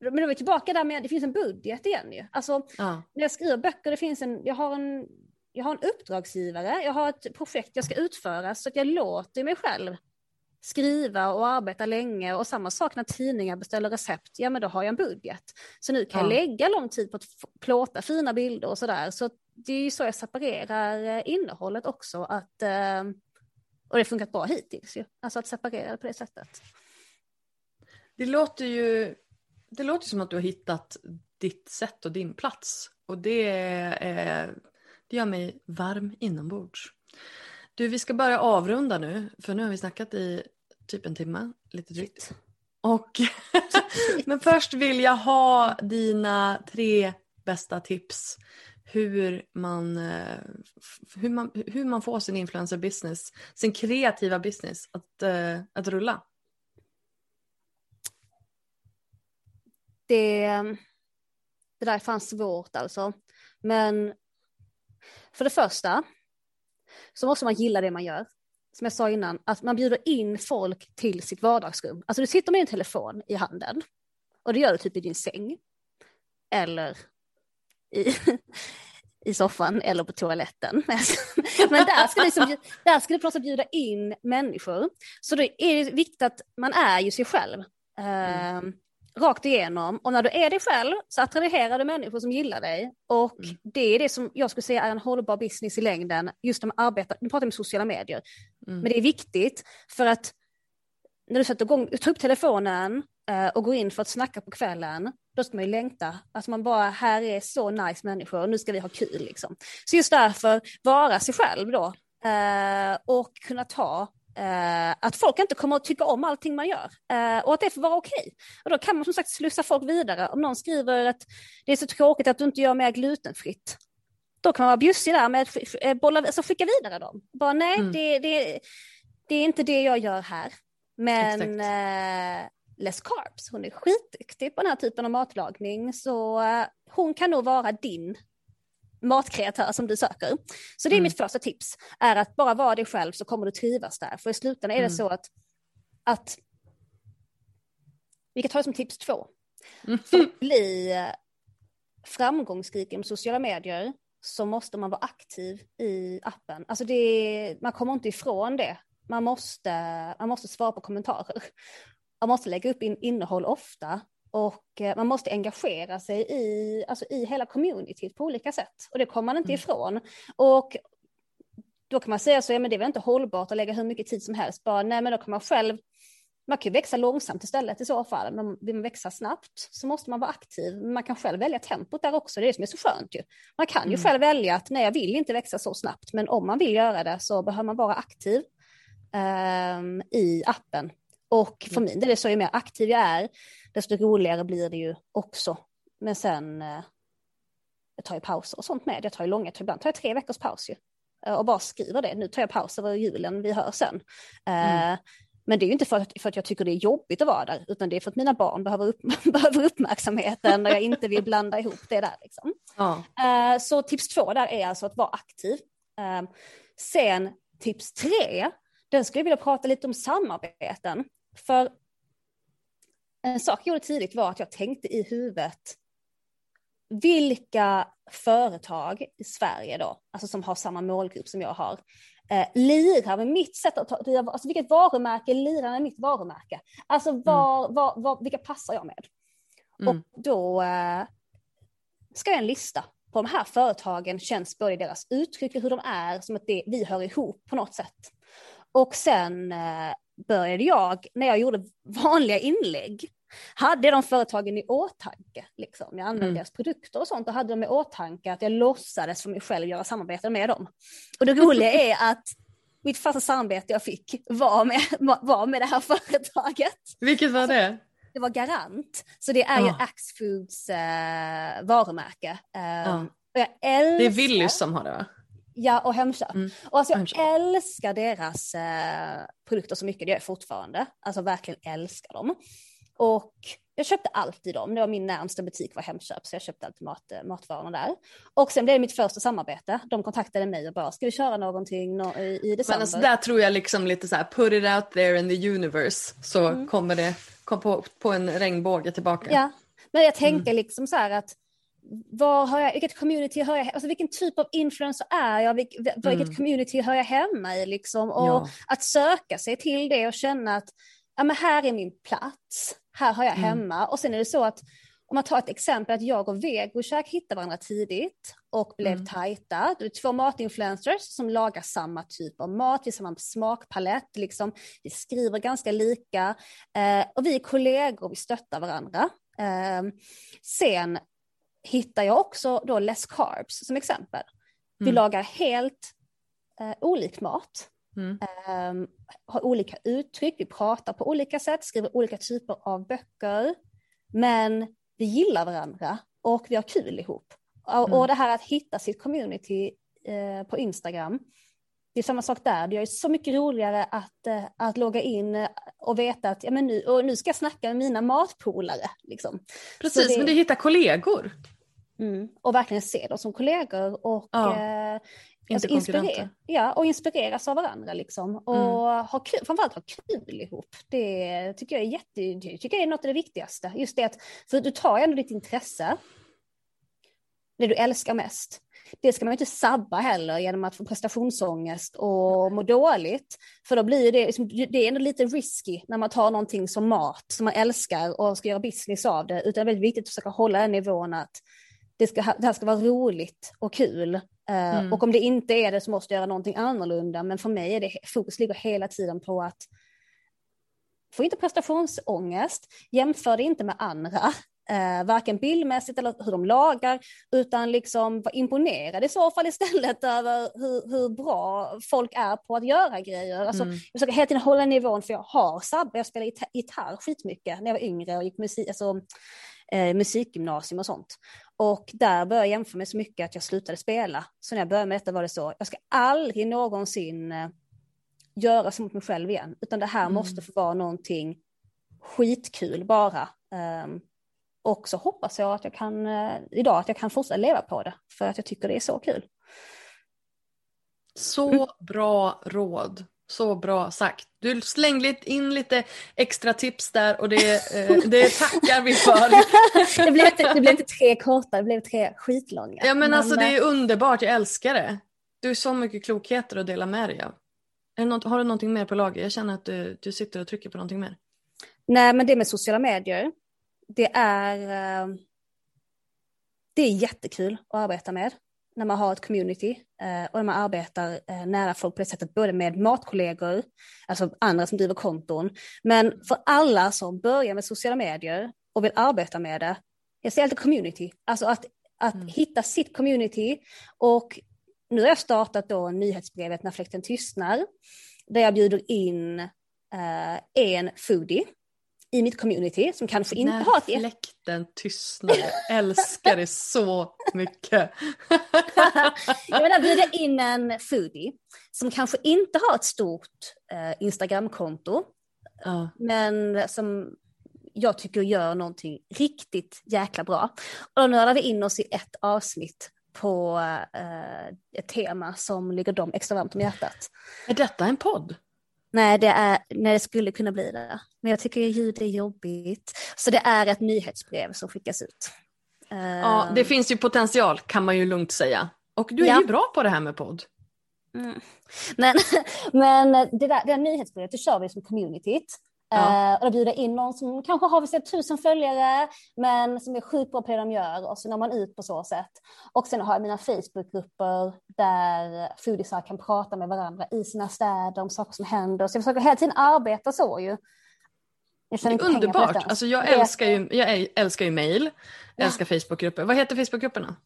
men då är vi tillbaka där med, det finns en budget igen ju. Alltså ja. när jag skriver böcker, det finns en, jag har en, jag har en uppdragsgivare, jag har ett projekt jag ska utföra så att jag låter mig själv skriva och arbeta länge och samma sak när tidningar beställer recept, ja men då har jag en budget. Så nu kan ja. jag lägga lång tid på att plåta fina bilder och sådär. Så det är ju så jag separerar eh, innehållet också. Att, eh, och det har funkat bra hittills ju. Alltså att separera det på det sättet. Det låter ju det låter som att du har hittat ditt sätt och din plats. Och det, det gör mig varm inombords. Du, vi ska börja avrunda nu, för nu har vi snackat i typ en timme, lite drygt. Och men först vill jag ha dina tre bästa tips hur man, eh, hur man, hur man får sin influencer business, sin kreativa business att, eh, att rulla? Det, det där är fan svårt alltså. Men för det första så måste man gilla det man gör. Som jag sa innan, att man bjuder in folk till sitt vardagsrum. Alltså du sitter med en telefon i handen och det gör du typ i din säng. Eller i, i soffan eller på toaletten. Men där ska, liksom, där ska du plötsligt bjuda in människor. Så då är det viktigt att man är ju sig själv. Mm. Uh, rakt igenom. Och när du är dig själv så attraherar du människor som gillar dig. Och mm. det är det som jag skulle säga är en hållbar business i längden. Just när man arbetar, nu pratar om sociala medier. Mm. Men det är viktigt för att när du sätter igång, tar upp telefonen uh, och går in för att snacka på kvällen, då ska man ju längta. Alltså man bara, här är så nice människor och nu ska vi ha kul liksom. Så just därför, vara sig själv då. Eh, och kunna ta Uh, att folk inte kommer att tycka om allting man gör uh, och att det får vara okej. Okay. Och då kan man som sagt slussa folk vidare. Om någon skriver att det är så tråkigt att du inte gör mer glutenfritt, då kan man vara bjussig där med att bolla, alltså skicka vidare dem. Bara nej, mm. det, det, det, är inte det jag gör här. Men uh, less carbs, hon är skitduktig på den här typen av matlagning, så hon kan nog vara din matkreatör som du söker. Så det är mm. mitt första tips, är att bara vara dig själv så kommer du trivas där. För i slutändan är det mm. så att, att vi kan ta det som tips två. Mm. För att bli framgångsrik i sociala medier så måste man vara aktiv i appen. Alltså det, man kommer inte ifrån det. Man måste, man måste svara på kommentarer. Man måste lägga upp in, innehåll ofta och eh, man måste engagera sig i, alltså i hela communityt på olika sätt. Och det kommer man inte mm. ifrån. Och då kan man säga så, ja men det är väl inte hållbart att lägga hur mycket tid som helst. Bara, nej men då kan man själv, man kan ju växa långsamt istället i så fall. Men vill man växa snabbt så måste man vara aktiv. Man kan själv välja tempot där också, det är det som är så skönt ju. Man kan ju mm. själv välja att nej jag vill inte växa så snabbt, men om man vill göra det så behöver man vara aktiv um, i appen. Och för mm. min del så, ju mer aktiv jag är, desto roligare blir det ju också. Men sen, eh, jag tar ju pauser och sånt med, jag tar ju långa, ibland tar jag tre veckors paus ju. Eh, och bara skriver det, nu tar jag paus över julen, vi hörs sen. Eh, mm. Men det är ju inte för att, för att jag tycker det är jobbigt att vara där, utan det är för att mina barn behöver, upp, behöver uppmärksamheten och jag inte vill blanda ihop det där. Liksom. Ja. Så tips två där är alltså att vara aktiv. Sen tips tre, den skulle jag vilja prata lite om samarbeten. För en sak jag gjorde tidigt var att jag tänkte i huvudet, vilka företag i Sverige då, alltså som har samma målgrupp som jag har, eh, lirar med mitt sätt att ta, alltså vilket varumärke lirar med mitt varumärke? Alltså var, mm. var, var, vilka passar jag med? Mm. Och då eh, ska jag en lista på de här företagen känns både deras uttryck och hur de är som att det, vi hör ihop på något sätt. Och sen eh, började jag, när jag gjorde vanliga inlägg, hade de företagen i åtanke. Liksom. Jag använde mm. deras produkter och sånt och hade de i åtanke att jag låtsades för mig själv göra samarbete med dem. Och det roliga är att mitt första samarbete jag fick var med, var med det här företaget. Vilket var det? Det var Garant, så det är oh. ju Axfoods eh, varumärke. Um, och jag älskar... Det är Willys som har det va? Ja, och Hemköp. Mm. Och alltså, jag älskar deras eh, produkter så mycket, det gör jag fortfarande. Alltså verkligen älskar dem. Och jag köpte alltid dem, det var min närmsta butik var Hemköp, så jag köpte alltid mat, eh, matvarorna där. Och sen blev det mitt första samarbete, de kontaktade mig och bara, ska vi köra någonting no i, i december? Men alltså där tror jag liksom lite så här, put it out there in the universe, så mm. kommer det kom på, på en regnbåge tillbaka. Ja, men jag tänker mm. liksom så här att var hör jag, vilket community hör jag, alltså vilken typ av influencer är jag, vilket, vilket mm. community hör jag hemma i liksom? Och ja. att söka sig till det och känna att ja, men här är min plats, här har jag mm. hemma. Och sen är det så att om man tar ett exempel att jag och Vegokäk hittade varandra tidigt och blev mm. tajta. Det är två matinfluencers som lagar samma typ av mat, vi har samma smakpalett, liksom. vi skriver ganska lika eh, och vi är kollegor, vi stöttar varandra. Eh, sen hittar jag också då less carbs som exempel. Vi mm. lagar helt eh, olik mat. Mm. Um, har olika uttryck, vi pratar på olika sätt, skriver olika typer av böcker. Men vi gillar varandra och vi har kul ihop. Mm. Och det här att hitta sitt community eh, på Instagram, det är samma sak där. Det är så mycket roligare att, eh, att logga in och veta att ja, men nu, och nu ska jag snacka med mina matpolare. Liksom. Precis, det, men du hittar kollegor. Mm, och verkligen se dem som kollegor och, ja, eh, alltså inspirera, ja, och inspireras av varandra. Liksom. Och mm. ha kul, framförallt ha kul ihop. Det tycker jag är, jätte, tycker jag är något av det viktigaste. Just det att, för du tar ändå ditt intresse, det du älskar mest. Det ska man inte sabba heller genom att få prestationsångest och må dåligt. För då blir det, liksom, det är ändå lite risky när man tar någonting som mat som man älskar och ska göra business av det. Utan det är väldigt viktigt att försöka hålla den nivån att det, ska, det här ska vara roligt och kul. Uh, mm. Och om det inte är det så måste jag göra någonting annorlunda. Men för mig är det, fokus ligger hela tiden på att få inte prestationsångest, jämför det inte med andra. Eh, varken bildmässigt eller hur de lagar, utan liksom vara imponerad i så fall istället över hur, hur bra folk är på att göra grejer. Alltså, Mm. Jag försöker hela tiden hålla nivån, för jag har sabbat, jag spelade gita- gitarr skitmycket när jag var yngre och gick musik, alltså, eh, musikgymnasium och sånt. Och där började jag jämföra mig så mycket att jag slutade spela. Så när jag började med detta var det så, jag ska aldrig någonsin eh, göra så mot mig själv igen, utan det här Mm. måste få vara någonting skitkul bara. Um, och så hoppas jag att jag kan, eh, idag att jag kan fortsätta leva på det, för att jag tycker det är så kul. Så bra råd. Så bra sagt. Du slängde lite- in lite extra tips där och det, eh, det tackar vi för. det, blev inte, det blev inte tre korta, det blev tre skitlånga. Ja men alltså det eh, är underbart, jag älskar det. Du har så mycket klokheter att dela med dig av. Är har du någonting mer på lager? Jag känner att du, du sitter och trycker på någonting mer. Nej, men det med sociala medier, det är, eh, det är jättekul att arbeta med när man har ett community eh, och när man arbetar eh, nära folk på det sättet, både med matkollegor, alltså andra som driver konton, men för alla som börjar med sociala medier och vill arbeta med det, jag säger alltid community, alltså att, att Mm. hitta sitt community. Och nu har jag startat då nyhetsbrevet När fläkten tystnar, där jag bjuder in eh, en foodie i mitt community som kanske inte När har ett fläkten tystnar, jag älskar det så mycket. jag menar bjuda in en foodie som kanske inte har ett stort eh, Instagramkonto, Ja. men som jag tycker gör någonting riktigt jäkla bra. Och då nördar vi in oss i ett avsnitt på eh, ett tema som ligger dem extra varmt om hjärtat. Är detta en podd? Nej, det är, nej, det skulle kunna bli det. Men jag tycker ljud är jobbigt. Så det är ett nyhetsbrev som skickas ut. Ja, Eh, det finns ju potential kan man ju lugnt säga. Och du är Ja. ju bra på det här med podd. Mm. Men, men det, där, det där nyhetsbrevet det kör vi som communityt. Ja. Eh, och då bjuder in någon som kanske har vi tusen följare men som är sjukt bra på det de gör och så når man ut på så sätt. Och sen har jag mina Facebookgrupper där foodiesar kan prata med varandra i sina städer om saker som händer. Så jag försöker hela tiden arbeta så ju. Jag Det är underbart. Alltså jag Det älskar ju, jag äl- älskar ju mail, jag Ja. älskar Facebookgrupper. Vad heter Facebookgrupperna?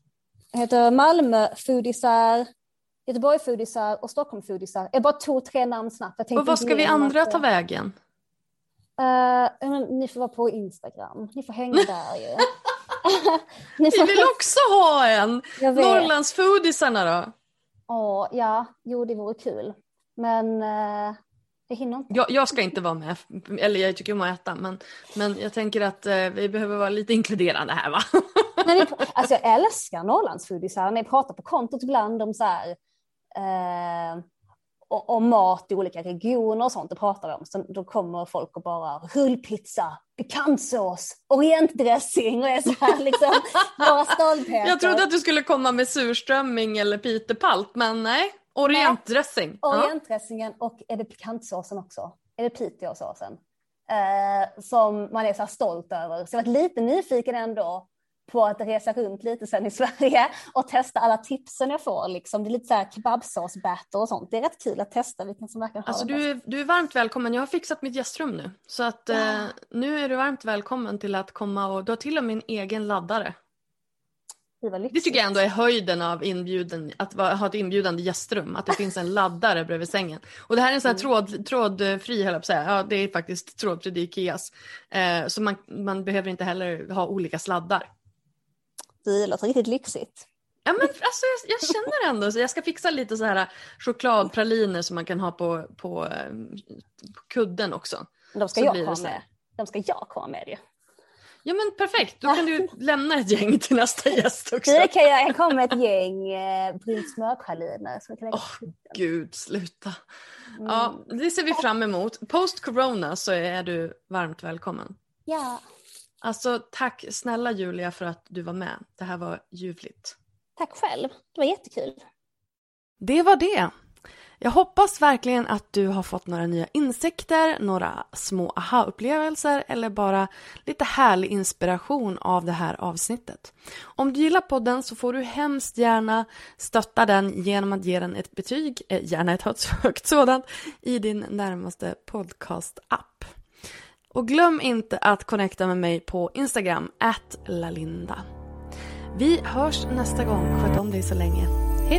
Jag heter Malmö foodiesar, Göteborg foodiesar och Stockholm foodiesar. Jag bara tog tre namn snabbt. Och vad ska vi andra att, ta vägen? Eh, men ni får vara på Instagram. Ni får hänga där ju. ni Vi vill också ha en! Norrlandsfoodisarna då? Åh, ja, jo det vore kul. Men uh, jag hinner inte. Jag, jag ska inte vara med, eller jag tycker om att äta, men, men jag tänker att eh, vi behöver vara lite inkluderande här va? När ni, alltså jag älskar Norrlandsfoodiesar. När ni pratar på kontot ibland om så här, eh, och, om mat i olika regioner och sånt, det pratar om. Så då kommer folk och bara rullpizza, pikantsås, orientdressing och är så här liksom bara stoltheter. Jag trodde att du skulle komma med surströmming eller pitepalt, men nej. Orientdressing. Ja. Orientdressingen och är det pikantsåsen också? Är det piteåsåsen? Eh, som man är så här stolt över. Så jag varit lite nyfiken ändå på att resa runt lite sen i Sverige och testa alla tipsen jag får. Liksom. Det är lite så här kebabsåsbatter och sånt. Det är rätt kul att testa vilken som verkligen har Alltså du är, du är varmt välkommen. Jag har fixat mitt gästrum nu. Så att eh, nu är du varmt välkommen till att komma och du har till och med en egen laddare. Det, Det tycker jag ändå är höjden av inbjuden, att ha ett inbjudande gästrum. Att det finns en laddare bredvid sängen. Och det här är en sån här tråd, trådfri, höll jag säga. Ja, det är faktiskt trådfri, det är Ikeas. Eh, så man, man behöver inte heller ha olika sladdar. Det låter riktigt lyxigt. Ja, men alltså, jag, jag känner ändå så jag ska fixa lite så här chokladpraliner som man kan ha på, på, eh, på kudden också. De ska Så jag komma med. De ska jag komma med ju. Ja men perfekt, då kan du lämna ett gäng till nästa gäst också. Det kan jag, jag komma med ett gäng eh, brynt smörpraliner. Åh skiten. gud, sluta. Mm. Ja, det ser vi fram emot. Post corona så är du varmt välkommen. ja. Alltså tack snälla Julia för att du var med. Det här var ljuvligt. Tack själv. Det var jättekul. Det var det. Jag hoppas verkligen att du har fått några nya insikter, några små aha-upplevelser eller bara lite härlig inspiration av det här avsnittet. Om du gillar podden så får du hemskt gärna stötta den genom att ge den ett betyg, eh, gärna ett högt, högt sådant, i din närmaste podcast-app. Och glöm inte att connecta med mig på Instagram, at lalinda. Vi hörs nästa gång. Sköt om dig så länge. Hej